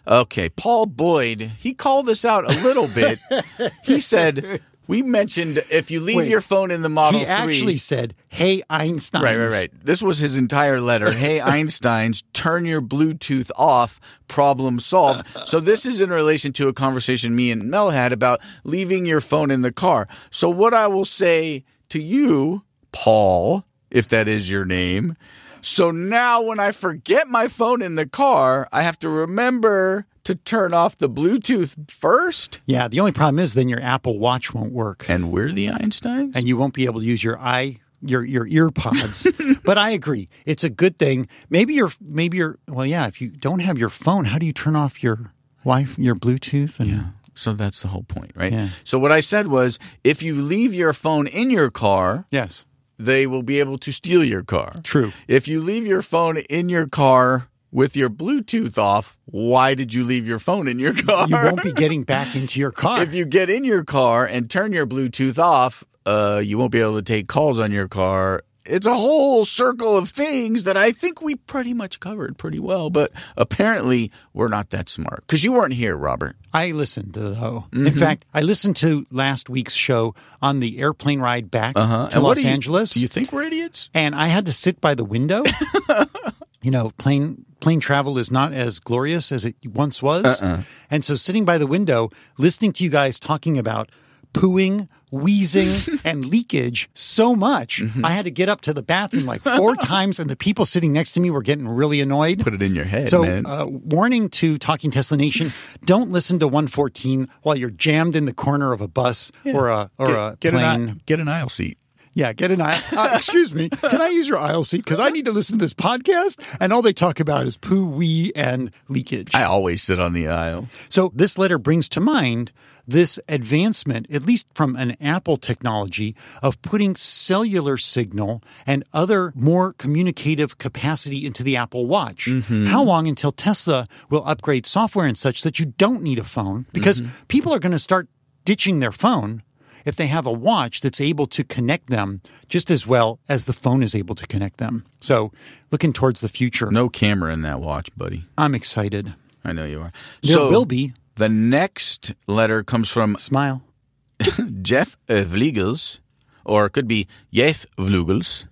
Okay, Paul Boyd, he called us out a little bit. he said, We mentioned if you leave Wait, your phone in the Model he 3. actually said, "Hey Einstein." Right, right, right. This was his entire letter. Hey, Einsteins, turn your Bluetooth off. Problem solved. So this is in relation to a conversation me and Mel had about leaving your phone in the car. So what I will say to you, Paul, if that is your name. So now when I forget my phone in the car, I have to remember to turn off the Bluetooth first. Yeah. The only problem is then your Apple Watch won't work, And we're the Einsteins? and you won't be able to use your i your your ear pods. but I agree, it's a good thing. Maybe you're maybe you're well, yeah. If you don't have your phone, how do you turn off your Wi your Bluetooth? And Yeah. So that's the whole point, right? Yeah. So what I said was if you leave your phone in your car, yes, they will be able to steal your car. true. If you leave your phone in your car with your Bluetooth off, why did you leave your phone in your car? You won't be getting back into your car. if you get in your car and turn your Bluetooth off, uh, you won't be able to take calls on your car. It's a whole circle of things that I think we pretty much covered pretty well, but apparently we're not that smart. Because you weren't here, Robert. I listened though. Mm-hmm. In fact, I listened to last week's show on the airplane ride back to Uh-huh. And Los you- Angeles. Do you think we're idiots? and I had to sit by the window. you know, plane plane travel is not as glorious as it once was, Uh-uh. and so sitting by the window, listening to you guys talking about pooing, wheezing, and leakage so much, Mm-hmm. I had to get up to the bathroom like four times, and the people sitting next to me were getting really annoyed. Put it in your head, So, uh, warning to Talking Tesla Nation: Don't listen to 114 while you're jammed in the corner of a bus or a or a get, plane. an, aisle- get an aisle seat. Yeah, get an aisle. Uh, excuse me. Can I use your aisle seat? Because I need to listen to this podcast, and all they talk about is poo, wee, and leakage. I always sit on the aisle. so this letter brings to mind this advancement, at least from an Apple technology, of putting cellular signal and other more communicative capacity into the Apple Watch. How long until Tesla will upgrade software and such that you don't need a phone? Because people are going to start ditching their phone if they have a watch that's able to connect them just as well as the phone is able to connect them. So, looking towards the future, No camera in that watch, buddy. I'm excited. I know you are. There so will be. The next letter comes from Smile. Jeff Vliegels, or it could be Jeff Vlugels.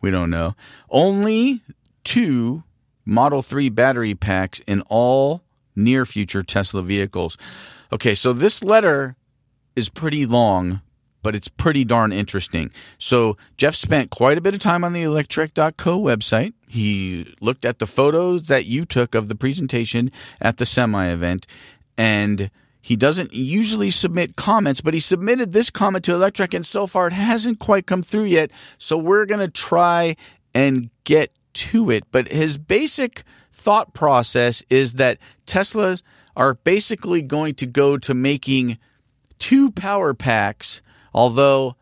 We don't know. Only two Model 3 battery packs in all near future Tesla vehicles. Okay, so this letter is pretty long, but it's pretty darn interesting. So Jeff spent quite a bit of time on the electrek.co website. He looked at the photos that you took of the presentation at the semi event and he doesn't usually submit comments, but he submitted this comment to Electrek, and so far it hasn't quite come through yet. So we're going to try and get to it. But his basic thought process is that Teslas are basically going to go to making two power packs, although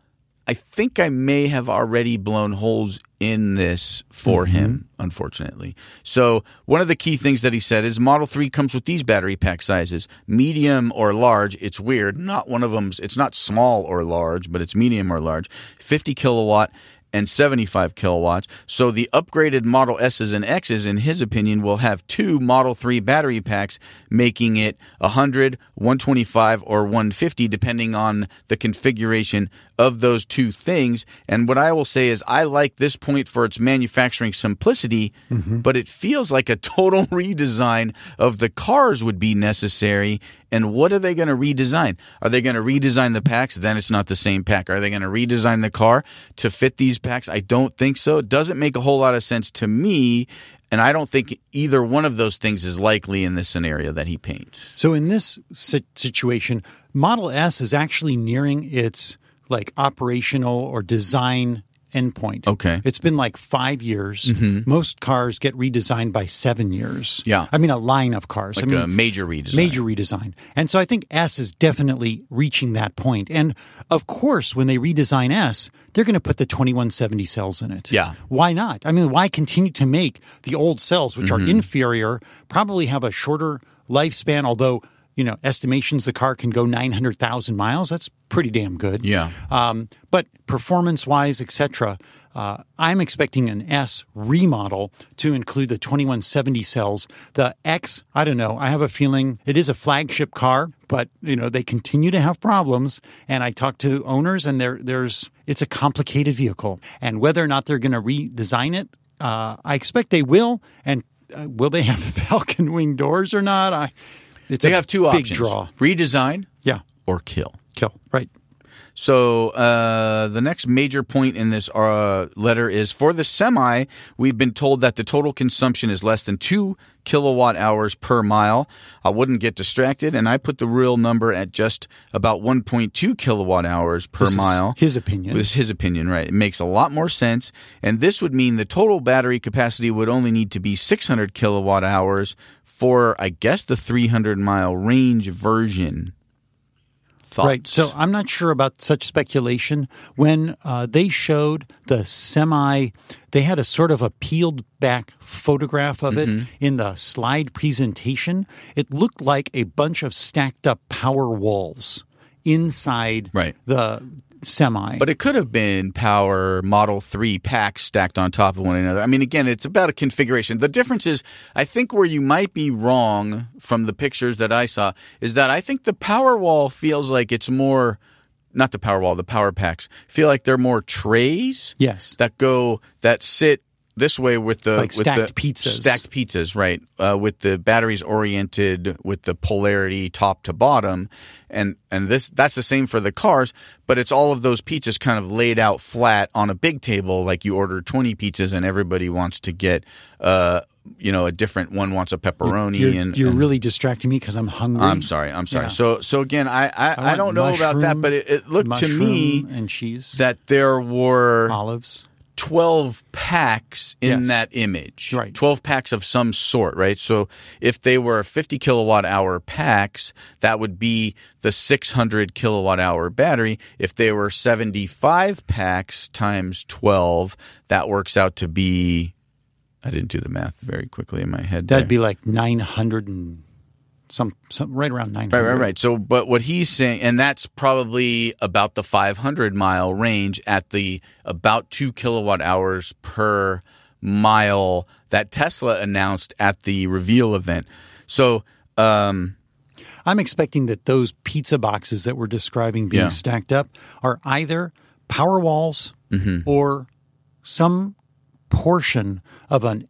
I think I may have already blown holes in this for mm-hmm. him, unfortunately. So, one of the key things that he said is Model 3 comes with these battery pack sizes medium or large. It's weird. Not one of them's, it's not small or large, but it's medium or large. 50 kilowatt and 75 kilowatts. So the upgraded Model S's and X's, in his opinion, will have two Model 3 battery packs, making it 100, 125, or 150, depending on the configuration of those two things. And what I will say is, I like this point for its manufacturing simplicity, mm-hmm. but it feels like a total redesign of the cars would be necessary. And what are they going to redesign? Are they going to redesign the packs? Then it's not the same pack. Are they going to redesign the car to fit these packs? I don't think so. It doesn't make a whole lot of sense to me. And I don't think either one of those things is likely in this scenario that he paints. So in this situation, Model S is actually nearing its like operational or design endpoint. Okay. It's been like five years. Most cars get redesigned by seven years. Yeah. I mean, a line of cars. like I mean, a major redesign. major redesign. And so I think S is definitely reaching that point. And of course, when they redesign S, they're going to put the 2170 cells in it. Yeah. Why not? I mean, why continue to make the old cells, which Mm-hmm. are inferior, probably have a shorter lifespan, although, you know, estimations the car can go 900,000 miles. That's pretty damn good. Yeah. Um, but performance wise, etc., uh, I'm expecting an S remodel to include the 2170 cells. The X, I don't know. I have a feeling it is a flagship car, but you know they continue to have problems. And I talked to owners, and there, there's it's a complicated vehicle. And whether or not they're going to redesign it, uh, I expect they will. And uh, will they have Falcon wing doors or not? I, it's They have two big options: draw. redesign Yeah, or kill. kill right. So uh, the next major point in this uh, letter is for the semi. We've been told that the total consumption is less than two kilowatt hours per mile. I wouldn't get distracted, and I put the real number at just about 1.2 kilowatt hours per This is mile. his opinion. This is his opinion, right? It makes a lot more sense, and this would mean the total battery capacity would only need to be 600 kilowatt hours for, I guess, the 300 mile range version. Thoughts? Right. So I'm not sure about such speculation. When uh, they showed the semi, they had a sort of a peeled back photograph of Mm-hmm. it in the slide presentation. It looked like a bunch of stacked up power walls inside Right. the semi. But it could have been Power Model 3 packs stacked on top of one another. I mean, again, it's about a configuration. The difference is, I think where you might be wrong from the pictures that I saw is that I think the Power Wall feels like it's more, not the Power Wall, the Power Packs feel like they're more trays yes. that go, that sit this way with the Like with stacked the pizzas. stacked pizzas, right? Uh, with the batteries oriented with the polarity top to bottom, and and this that's the same for the cars, but it's all of those pizzas kind of laid out flat on a big table, like you order twenty pizzas and everybody wants to get, uh, you know, a different one wants a pepperoni You're, and you're and- really distracting me because I'm hungry. I'm sorry, I'm sorry. Yeah. So so again, I I, I, want don't know about that, but it, it looked to me and cheese, that there were olives. 12 packs in Yes. that image. Right. 12 packs of some sort, right? So if they were 50 kilowatt hour packs, that would be the 600 kilowatt hour battery. If they were 75 packs times 12, that works out to be I didn't do the math very quickly in my head. That'd there. be like 900 and some, some right around 900. Right, right, right. So, but what he's saying, and that's probably about the 500 mile range at the about two kilowatt hours per mile that Tesla announced at the reveal event. So, um, I'm expecting that those pizza boxes that we're describing being Yeah. stacked up are either power walls Mm-hmm. or some portion of an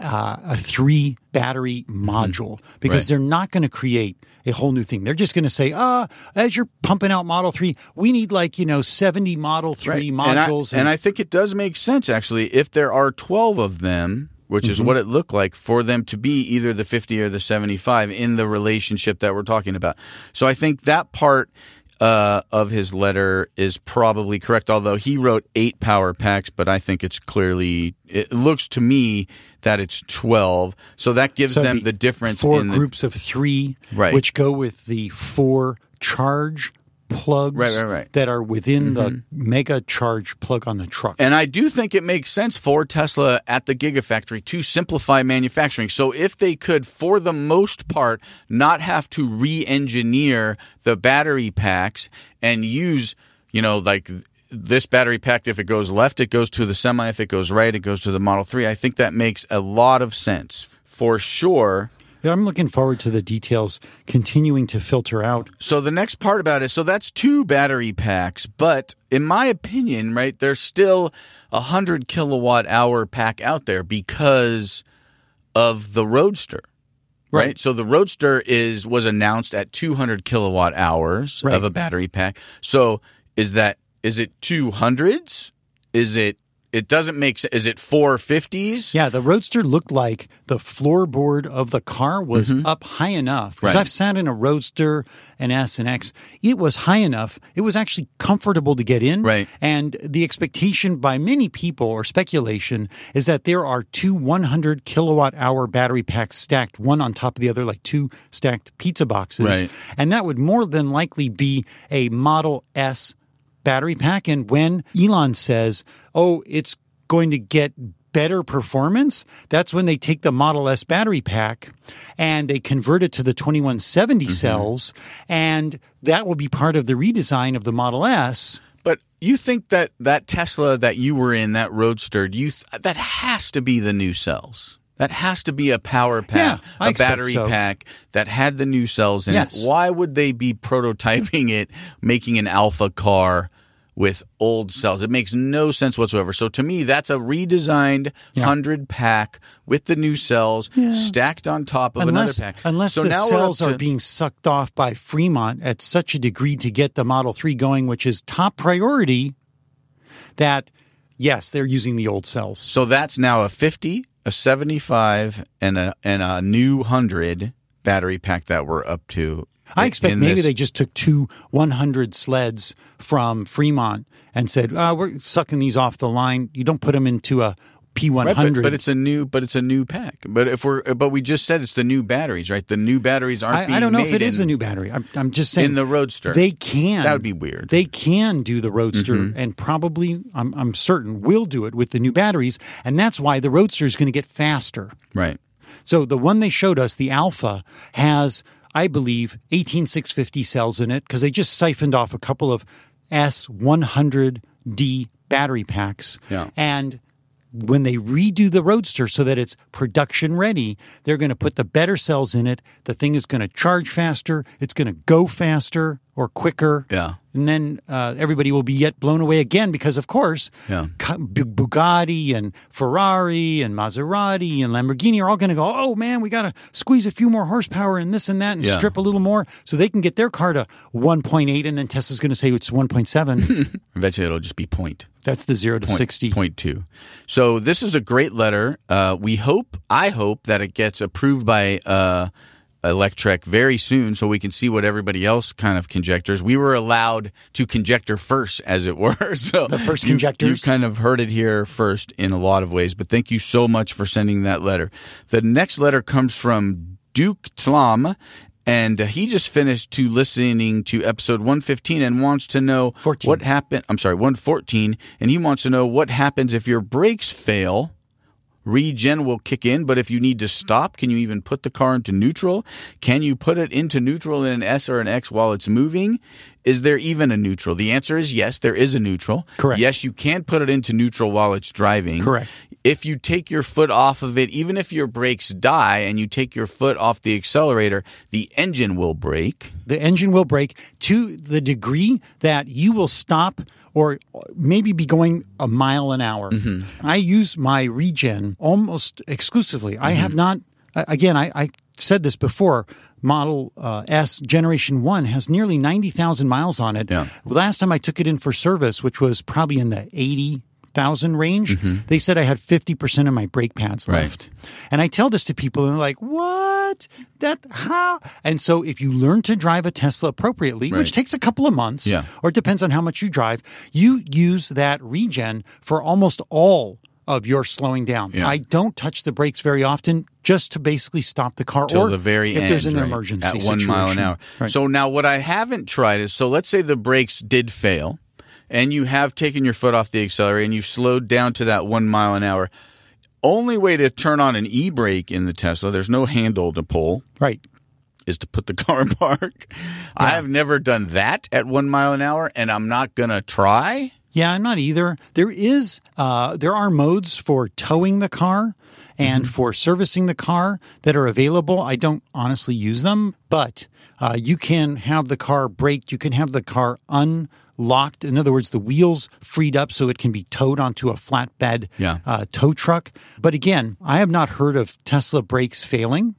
uh, a three battery module because Mm-hmm. Right. they're not going to create a whole new thing. They're just going to say, ah, as you're pumping out Model 3, we need like, you know, 70 Model 3 And I- modules. And I, think it does make sense, actually, if there are 12 of them, which is what it looked like, for them to be either the 50 or the 75 in the relationship that we're talking about. So I think that part uh, of his letter is probably correct, although he wrote eight power packs, but I think it's clearly, it looks to me that it's 12. So that gives So them the difference four in the, groups of three, Right. which go with the four charge plugs Right, right, right. that are within the mm-hmm. mega charge plug on the truck. And I do think it makes sense for Tesla at the Gigafactory to simplify manufacturing. So if they could, for the most part, not have to re-engineer the battery packs and use, you know, like this battery pack, if it goes left, it goes to the semi. If it goes right, it goes to the Model 3. I think that makes a lot of sense for sure. Yeah, I'm looking forward to the details continuing to filter out. So the next part about it, so that's two battery packs, but in my opinion, right, there's still a hundred kilowatt hour pack out there because of the Roadster. Right. Right. So the Roadster is was announced at 200 kilowatt hours Right. of a battery pack. So is that is it 200s? Is it it doesn't make sense. Is it 450s? Yeah, the Roadster looked like the floorboard of the car was up high enough. Because Mm-hmm. Right. I've sat in a Roadster, an S, and X. It was high enough. It was actually comfortable to get in. Right. And the expectation by many people or speculation is that there are two 100 kilowatt hour battery packs stacked one on top of the other, like two stacked pizza boxes. Right. And that would more than likely be a Model S battery pack. And when Elon says, oh, it's going to get better performance, that's when they take the Model S battery pack and they convert it to the 2170 mm-hmm. cells. And that will be part of the redesign of the Model S. But you think that that Tesla that you were in, that Roadster, you th- that has to be the new cells? That has to be a power pack, Yeah, a battery so. pack that had the new cells in Yes. it. Why would they be prototyping it, making an alpha car with old cells? It makes no sense whatsoever. So to me, that's a redesigned hundred pack with the new cells stacked on top of unless another pack. unless so the cells are being sucked off by Fremont at such a degree to get the Model 3 going, which is top priority, that yes, they're using the old cells. So that's now a 50, a 75, and a and a new 100 battery pack that we're up to. I expect maybe this. they just took two 100 sleds from Fremont and said, uh, "We're sucking these off the line. You don't put them into a P100." Right, but, but it's a new, but it's a new pack. But if we're, but we just said it's the new batteries, right? The new batteries aren't. I, I don't know if it is in, a new battery. I'm, I'm just saying in the Roadster. They can. That would be weird. Mm-hmm. They can do the Roadster, and probably, I'm, I'm certain, will do it with the new batteries, and that's why the Roadster is going to get faster. right. So the one they showed us, the Alpha, has, I believe, 18650 cells in it because they just siphoned off a couple of S100D battery packs. Yeah. And when they redo the Roadster so that it's production ready, they're going to put the better cells in it. The thing is going to charge faster. It's going to go faster or quicker. Yeah. And then uh, everybody will be yet blown away again because, of course, Yeah. Bugatti and Ferrari and Maserati and Lamborghini are all going to go, oh man, we got to squeeze a few more horsepower and this and that and Yeah. strip a little more so they can get their car to 1.8. And then Tesla's going to say it's 1.7. Eventually, it'll just be point. That's the zero to Point- 60. point two. So this is a great letter. Uh, we hope, I hope that it gets approved by uh, Electrek very soon, so we can see what everybody else kind of conjectures. We were allowed to conjecture first, as it were. So the first you, conjectures? You kind of heard it here first in a lot of ways. But thank you so much for sending that letter. The next letter comes from Duke Tlam. And uh, he just finished to listening to episode 115 and wants to know 14. what happened. I'm sorry, 114. And he wants to know what happens if your brakes fail. Regen will kick in, but if you need to stop, can you even put the car into neutral? Can you put it into neutral in an S or an X while it's moving? Is there even a neutral? The answer is yes, there is a neutral. Correct. Yes, you can put it into neutral while it's driving. Correct. If you take your foot off of it, even if your brakes die and you take your foot off the accelerator, the engine will brake. the engine will brake to the degree that you will stop or maybe be going a mile an hour. Mm-hmm. I use my regen almost exclusively. I Mm-hmm. have not, again, I, I said this before. Model uh, S Generation 1 has nearly 90,000 miles on it. Yeah. Last time I took it in for service, which was probably in the 80,000 range, they said I had 50% of my brake pads Mm-hmm. Right. left. And I tell this to people and they're like, what? That, how? And so if you learn to drive a Tesla appropriately, Right. which takes a couple of months, Yeah. or it depends on how much you drive, you use that regen for almost all of your slowing down. Yeah. I don't touch the brakes very often just to basically stop the car till or the very if end. there's an right, emergency at one mile an hour. Right. So now, what I haven't tried is so let's say the brakes did fail, and you have taken your foot off the accelerator and you've slowed down to that one mile an hour. Only way to turn on an e brake in the Tesla, there's no handle to pull, right. is to put the car in park. I have never done that at one mile an hour, and I'm not gonna try. Yeah, I'm not either. There is, uh, there are modes for towing the car and Mm-hmm. for servicing the car that are available. I don't honestly use them, but uh, you can have the car braked. You can have the car unlocked. In other words, the wheels freed up so it can be towed onto a flatbed Yeah. uh, tow truck. But again, I have not heard of Tesla brakes failing.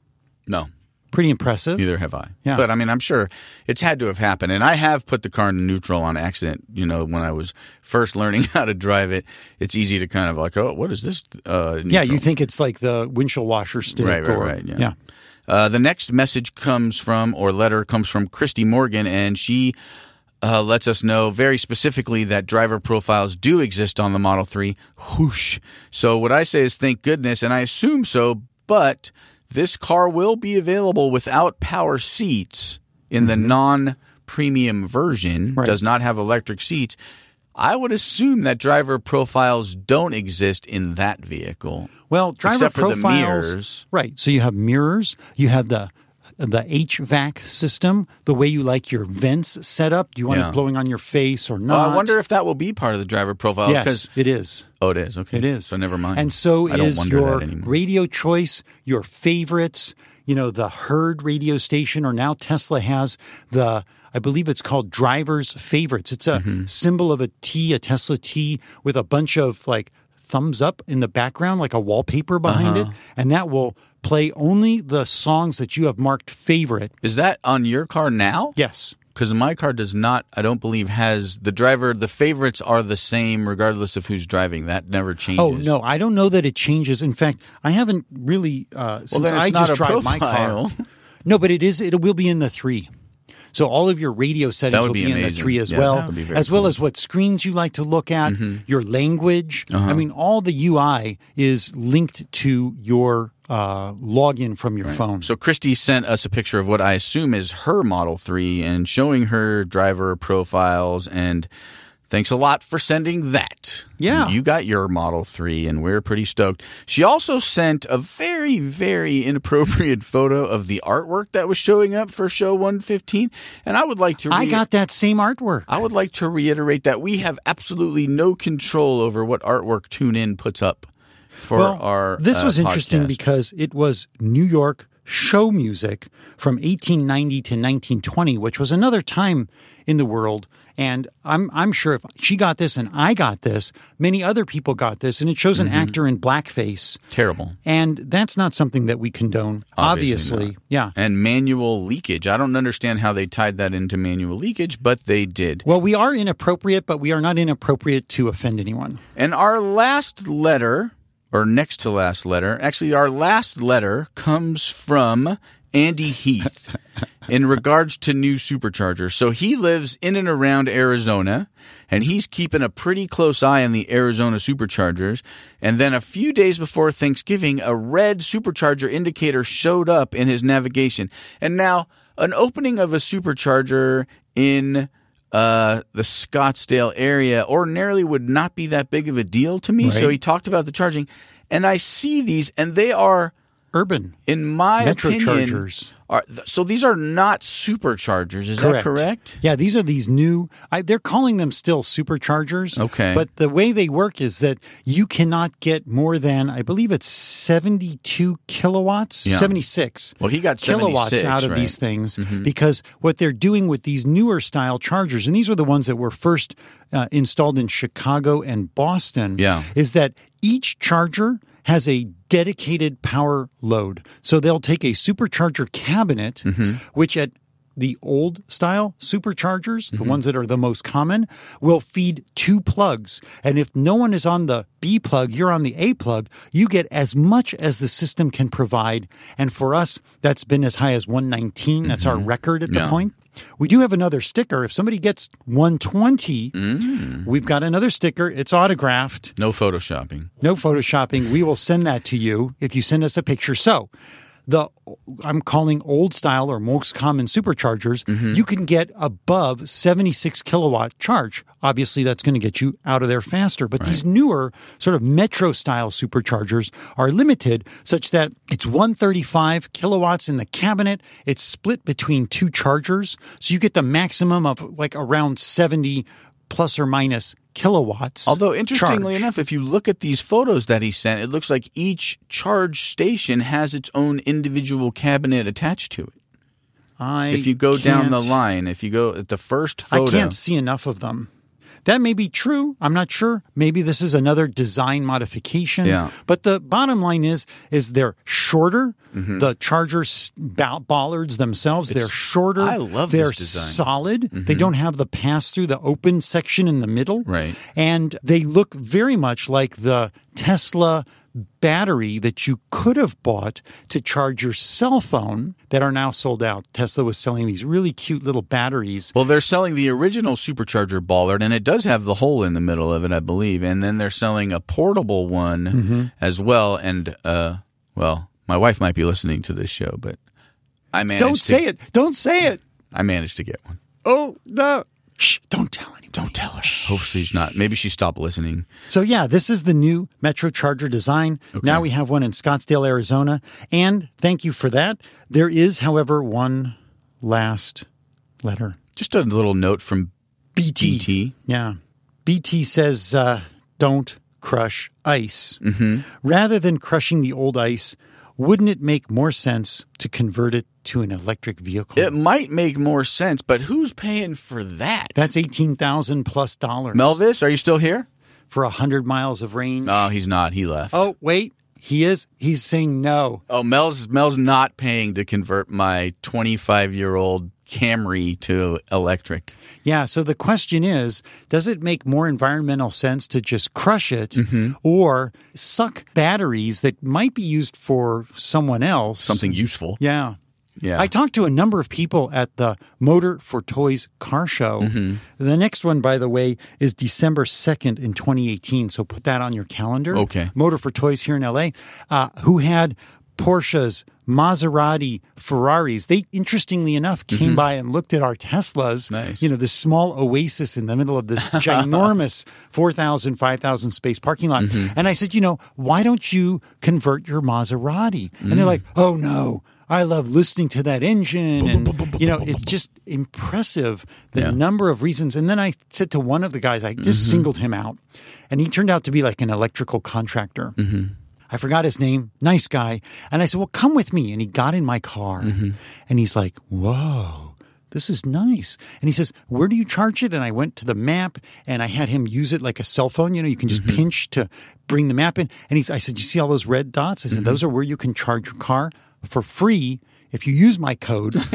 No. Pretty impressive. Neither have I. Yeah. But I mean, I'm sure it's had to have happened. And I have put the car in neutral on accident. You know, when I was first learning how to drive it, it's easy to kind of like, oh, what is this? Uh, Yeah, you think it's like the windshield washer stick. Right, right, or, right, yeah. yeah. Uh, the next message comes from, or letter comes from Christy Morgan, and she uh, lets us know very specifically that driver profiles do exist on the Model 3. Whoosh. So, what I say is thank goodness, and I assume so, but this car will be available without power seats in the non premium version, Mm-hmm. Right. does not have electric seats. I would assume that driver profiles don't exist in that vehicle. Well, driver Except for the profiles. mirrors. Right. So you have mirrors. You have the the HVAC system, the way you like your vents set up. Do you want Yeah. it blowing on your face or Well, not? I wonder if that will be part of the driver profile. Yes, it is. oh, it is. Okay, It is. So never mind. And so I is your radio choice, your favorites. You know, the Herd radio station, or now Tesla has the, I believe it's called driver's favorites. It's a Mm-hmm. symbol of a T, a Tesla T, with a bunch of like thumbs up in the background, like a wallpaper behind Uh-huh. it. And that will play only the songs that you have marked favorite. Is that on your car now? Yes. Because my car does not. I don't believe has the driver. The favorites are the same regardless of who's driving. That never changes. Oh no, I don't know that it changes. In fact, I haven't really uh, since then I not just a drive my profile. car. No, but it is. It will be in the three. So all of your radio settings will be be, in the three as Yeah, well, that would be very as well cool. Mm-hmm. as what screens you like to look at, your language. I mean, all the UI is linked to your uh, login from your phone. So Christy sent us a picture of what I assume is her Model 3 and showing her driver profiles and thanks a lot for sending that. Yeah. You got your Model 3 and we're pretty stoked. She also sent a very very inappropriate photo of the artwork that was showing up for show 115 and I would like to I got that same artwork. I would like to reiterate that we have absolutely no control over what artwork TuneIn puts up for well, our this uh, was interesting podcast. because it was New York show music from 1890 to 1920, which was another time in the world. And I'm I'm sure if she got this and I got this, many other people got this, and it shows Mm-hmm. an actor in blackface, terrible. and that's not something that we condone. Obviously Obviously, yeah. and manual leakage. I don't understand how they tied that into manual leakage, but they did. Well, we are inappropriate, but we are not inappropriate to offend anyone. And our last letter, or next to last letter, actually, our last letter comes from Andy Heath in regards to new superchargers. So he lives in and around Arizona. And he's keeping a pretty close eye on the Arizona superchargers. And then a few days before Thanksgiving, a red supercharger indicator showed up in his navigation. And now, an opening of a supercharger in uh, the Scottsdale area ordinarily would not be that big of a deal to me. So he talked about the charging, and I see these, and they are, Urban in my Metro opinion, chargers. Are, so these are not superchargers. Is that correct? Yeah, these are these new. I, they're calling them still superchargers. Okay. but the way they work is that you cannot get more than I believe it's seventy-two kilowatts, Yeah. seventy-six. Well, he got kilowatts out of right? Mm-hmm. these things because what they're doing with these newer style chargers, and these were the ones that were first uh, installed in Chicago and Boston. Yeah. is that each charger has a dedicated power load. So they'll take a supercharger cabinet, Mm-hmm. which at the old style superchargers, Mm-hmm. the ones that are the most common, will feed two plugs. And if no one is on the B plug, you're on the A plug, you get as much as the system can provide. And for us, that's been as high as 119. That's our record at the Mm-hmm. Point. We do have another sticker. If somebody gets 120, Mm. we've got another sticker. It's autographed. No photoshopping. No photoshopping. We will send that to you if you send us a picture. So, the I'm calling old style or most common superchargers, mm-hmm. you can get above 76 kilowatt charge. Obviously, that's going to get you out of there faster. But these newer sort of metro style superchargers are limited such that it's 135 kilowatts in the cabinet. It's split between two chargers. So you get the maximum of like around 70 plus or minus kilowatts. Although interestingly charge. enough, if you look at these photos that he sent, it looks like each charge station has its own individual cabinet attached to it. I If you go down the line, if you go at the first I can't see enough of them. That may be true. I'm not sure. Maybe this is another design modification. Yeah. But the bottom line is, is they're shorter. Mm-hmm. The Charger bollards themselves, they're shorter. I love They're this design. Mm-hmm. solid. They don't have the pass through, the open section in the middle. Right. And they look very much like the Tesla battery that you could have bought to charge your cell phone that are now sold out. Tesla was selling these really cute little batteries. Well, they're selling the original supercharger bollard, and it does have the hole in the middle of it, I believe. And then they're selling a portable one Mm-hmm. as well. And uh, well, my wife might be listening to this show, but I managed. Don't to, say it. Don't say it. I managed to get one. Oh, no. Shh, don't tell anyone. Don't tell her. Hopefully she's not. Maybe she stopped listening. So yeah, this is the new Metro Charger design. Now we have one in Scottsdale, Arizona, and thank you for that. There is, however, one last letter. Just a little note from BT. BT. Yeah. BT says uh, don't crush ice. Mm-hmm. Rather than crushing the old ice, wouldn't it make more sense to convert it to an electric vehicle? It might make more sense, but who's paying for that? That's eighteen thousand plus dollars. Melvis, are you still here? for a hundred miles of range. No, he's not. He left. Oh wait, he is. He's saying no. Oh, Mel's Mel's not paying to convert my 25 year old Camry to electric. Yeah. So the question is, does it make more environmental sense to just crush it, Mm-hmm. or suck batteries that might be used for someone else? Something useful. Yeah. Yeah. I talked to a number of people at the Motor4Toys car show. Mm-hmm. The next one, by the way, is December 2nd in 2018. So put that on your calendar. Okay. Motor4Toys here in LA, uh, who had Porsches, Maserati, Ferraris. They, interestingly enough, came mm-hmm. by and looked at our Teslas. Nice. You know, this small oasis in the middle of this ginormous 4,000, 5,000 space parking lot. Mm-hmm. And I said, you know, why don't you convert your Maserati? And they're mm. like, oh no. I love listening to that engine. And, you know, it's just impressive the Yeah. number of reasons. And then I said to one of the guys, I just singled him out, and he turned out to be like an electrical contractor. I forgot his name, nice guy. And I said, Well, come with me. And he got in my car and he's like, Whoa, this is nice. And he says, Where do you charge it? And I went to the map and I had him use it like a cell phone. You know, you can just pinch to bring the map in. And he's, I said, You see all those red dots? I said, Those are where you can charge your car for free. If you use my code,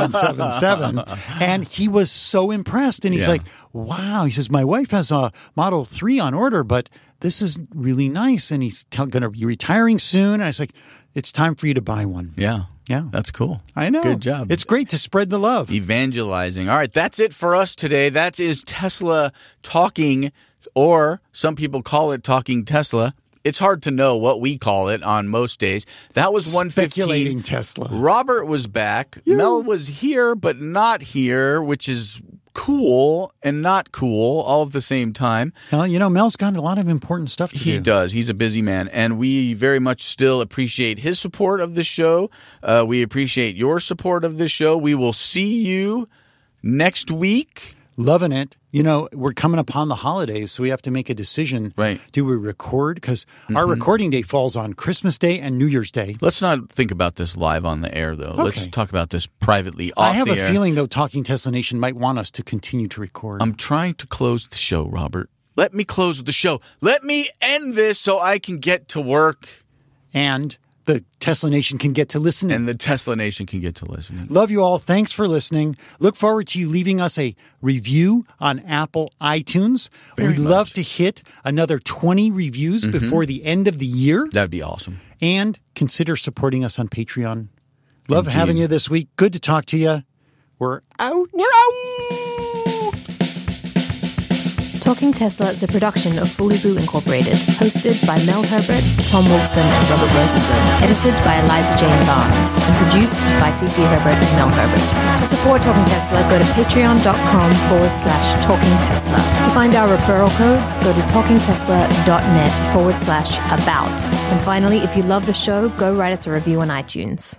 Robert3177. and he was so impressed. And he's Yeah. like, wow. He says, my wife has a Model 3 on order, but this is really nice. And he's going to be retiring soon. And I was like, it's time for you to buy one. yeah. Yeah. That's cool. I know. Good job. It's great to spread the love. evangelizing. All right, that's it for us today. That is Tesla talking, or some people call it talking Tesla. It's hard to know what we call it on most days. That was one Speculating. Tesla. Robert was back. Mel was here, but not here, which is cool and not cool all at the same time. Well, you know, Mel's got a lot of important stuff to He do. does. He's a busy man, and we very much still appreciate his support of the show. Uh, we appreciate your support of the show. We will see you next week. Loving it. You know, we're coming upon the holidays, so we have to make a decision. Right. Do we record? Because our mm-hmm. recording day falls on Christmas Day and New Year's Day. Let's not think about this live on the air, though. Let's talk about this privately off I have a air. feeling, though, Talking Tesla Nation might want us to continue to record. I'm trying to close the show, Robert. Let me close the show. Let me end this so I can get to work and the Tesla Nation can get to listen. and the Tesla Nation can get to listening. Love you all. Thanks for listening. Look forward to you leaving us a review on Apple iTunes. Very We'd love much. Mm-hmm. to hit another 20 reviews before the end of the year That'd be awesome. and consider supporting us on Patreon. Love Indeed. having you this week. Good to talk to you. We're out. We're out. Talking Tesla is a production of Fully Boo Incorporated, hosted by Mel Herbert, Tom Wolfson, and Robert Rosenblum, edited by Eliza Jane Barnes, and produced by CC Herbert and Mel Herbert. To support Talking Tesla, go to patreon.com forward slash Talking Tesla. To find our referral codes, go to talkingtesla.net forward slash about. And finally, if you love the show, go write us a review on iTunes.